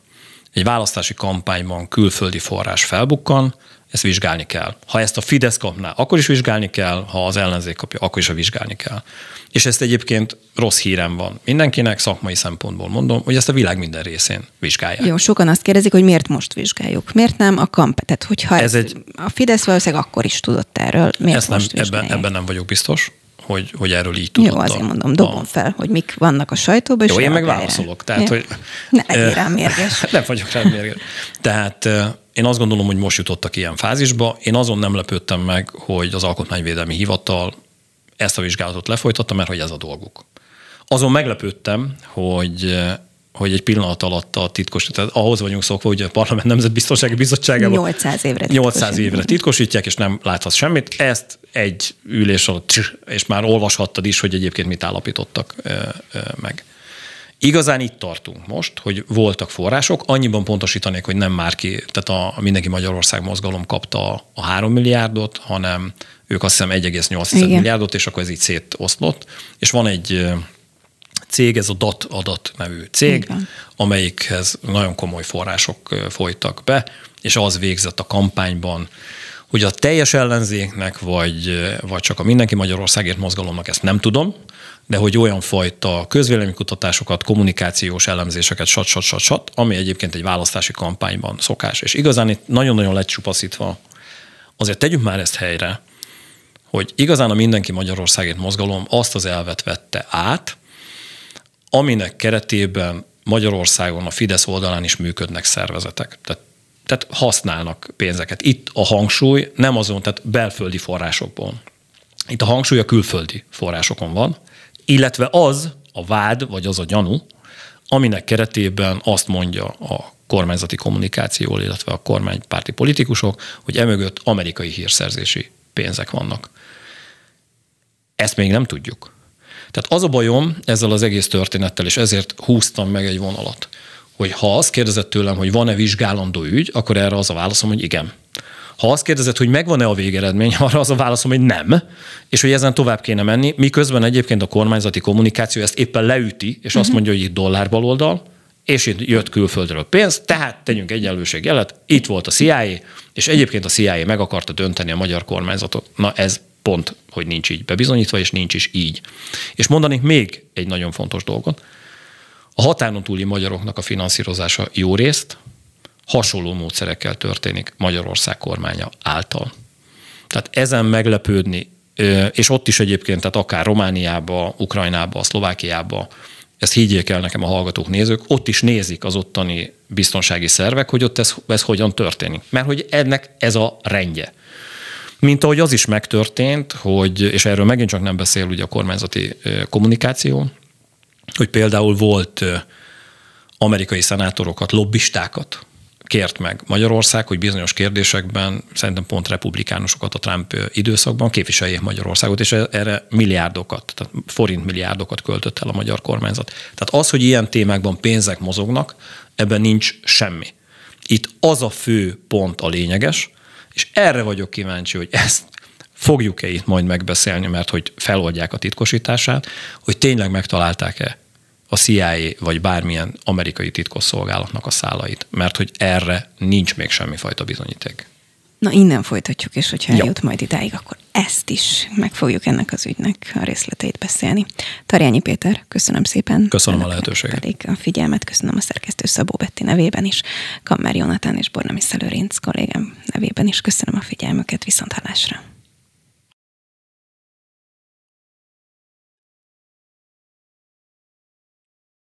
egy választási kampányban külföldi forrás felbukkan, ezt vizsgálni kell. Ha ezt a Fidesz kapná, akkor is vizsgálni kell, ha az ellenzék kapja, akkor is vizsgálni kell. És ezt egyébként rossz hírem van mindenkinek, szakmai szempontból mondom, hogy ezt a világ minden részén vizsgálják. Jó, sokan azt kérdezik, hogy miért most vizsgáljuk. Miért nem a kamp? Tehát, hogyha ez, ez egy... a Fidesz valószínűleg akkor is tudott erről, miért ezt most nem, ebben, ebben nem vagyok biztos hogy, hogy erről így tudott. Jó, azért mondom, dobom a... fel, hogy mik vannak a sajtóban. Jó, én meg válaszolok. Tehát, hogy, ne legyél rám mérges. nem vagyok rám mérges. Tehát én azt gondolom, hogy most jutottak ilyen fázisba. Én azon nem lepődtem meg, hogy az Alkotmányvédelmi Hivatal ezt a vizsgálatot lefolytatta, mert hogy ez a dolguk. Azon meglepődtem, hogy hogy egy pillanat alatt a titkos, tehát ahhoz vagyunk szokva, hogy a Parlament Nemzetbiztonsági Bizottságában 800 évre 800 évre titkosítják, és nem láthatsz semmit. Ezt egy ülés alatt, és már olvashattad is, hogy egyébként mit állapítottak meg. Igazán itt tartunk most, hogy voltak források, annyiban pontosítanék, hogy nem már ki, tehát a Mindenki Magyarország mozgalom kapta a 3 milliárdot, hanem ők azt hiszem 1,8 milliárdot, és akkor ez így szétoszlott. És van egy cég, ez a DAT adat nevű cég, Igen. amelyikhez nagyon komoly források folytak be, és az végzett a kampányban, hogy a teljes ellenzéknek, vagy, vagy csak a Mindenki Magyarországért mozgalomnak, ezt nem tudom, de hogy olyan fajta közvéleménykutatásokat, kommunikációs elemzéseket, sat, sat, sat, sat, ami egyébként egy választási kampányban szokás. És igazán itt nagyon-nagyon lecsupaszítva, azért tegyük már ezt helyre, hogy igazán a Mindenki Magyarországért mozgalom azt az elvet vette át, aminek keretében Magyarországon a Fidesz oldalán is működnek szervezetek. Tehát, tehát használnak pénzeket. Itt a hangsúly nem azon, tehát belföldi forrásokból. Itt a hangsúly a külföldi forrásokon van, illetve az a vád, vagy az a gyanú, aminek keretében azt mondja a kormányzati kommunikáció, illetve a kormánypárti politikusok, hogy emögött amerikai hírszerzési pénzek vannak. Ezt még nem tudjuk. Tehát az a bajom ezzel az egész történettel, és ezért húztam meg egy vonalat, hogy ha azt kérdezett tőlem, hogy van-e vizsgálandó ügy, akkor erre az a válaszom, hogy igen. Ha azt kérdezett, hogy megvan-e a végeredmény, arra az a válaszom, hogy nem, és hogy ezen tovább kéne menni, miközben egyébként a kormányzati kommunikáció ezt éppen leüti, és uh-huh. azt mhm. mondja, hogy itt dollár baloldal, és itt jött külföldről pénz, tehát tegyünk jelet, itt volt a CIA, és egyébként a CIA meg akarta dönteni a magyar kormányzatot. Na ez pont, hogy nincs így bebizonyítva, és nincs is így. És mondanék még egy nagyon fontos dolgot. A határon túli magyaroknak a finanszírozása jó részt hasonló módszerekkel történik Magyarország kormánya által. Tehát ezen meglepődni, és ott is egyébként, tehát akár Romániába, Ukrajnába, Szlovákiába, ezt higgyék el nekem a hallgatók, nézők, ott is nézik az ottani biztonsági szervek, hogy ott ez, ez hogyan történik. Mert hogy ennek ez a rendje. Mint ahogy az is megtörtént, hogy, és erről megint csak nem beszél ugye a kormányzati kommunikáció, hogy például volt amerikai szenátorokat, lobbistákat kért meg Magyarország, hogy bizonyos kérdésekben szerintem pont republikánusokat a Trump időszakban képviseljék Magyarországot, és erre milliárdokat, tehát forint milliárdokat költött el a magyar kormányzat. Tehát az, hogy ilyen témákban pénzek mozognak, ebben nincs semmi. Itt az a fő pont a lényeges, és erre vagyok kíváncsi, hogy ezt fogjuk-e itt majd megbeszélni, mert hogy feloldják a titkosítását, hogy tényleg megtalálták-e a CIA vagy bármilyen amerikai titkosszolgálatnak a szálait, mert hogy erre nincs még semmifajta bizonyíték. Na innen folytatjuk, és hogyha eljut ja. majd idáig, akkor ezt is meg fogjuk ennek az ügynek a részleteit beszélni. Tarjányi Péter, köszönöm szépen. Köszönöm Önöknek a lehetőséget. Pedig a figyelmet köszönöm a szerkesztő Szabó Betti nevében is, Kammer Jonatán és Bornami Szelőrinc kollégám nevében is köszönöm a figyelmüket, viszont hallásra.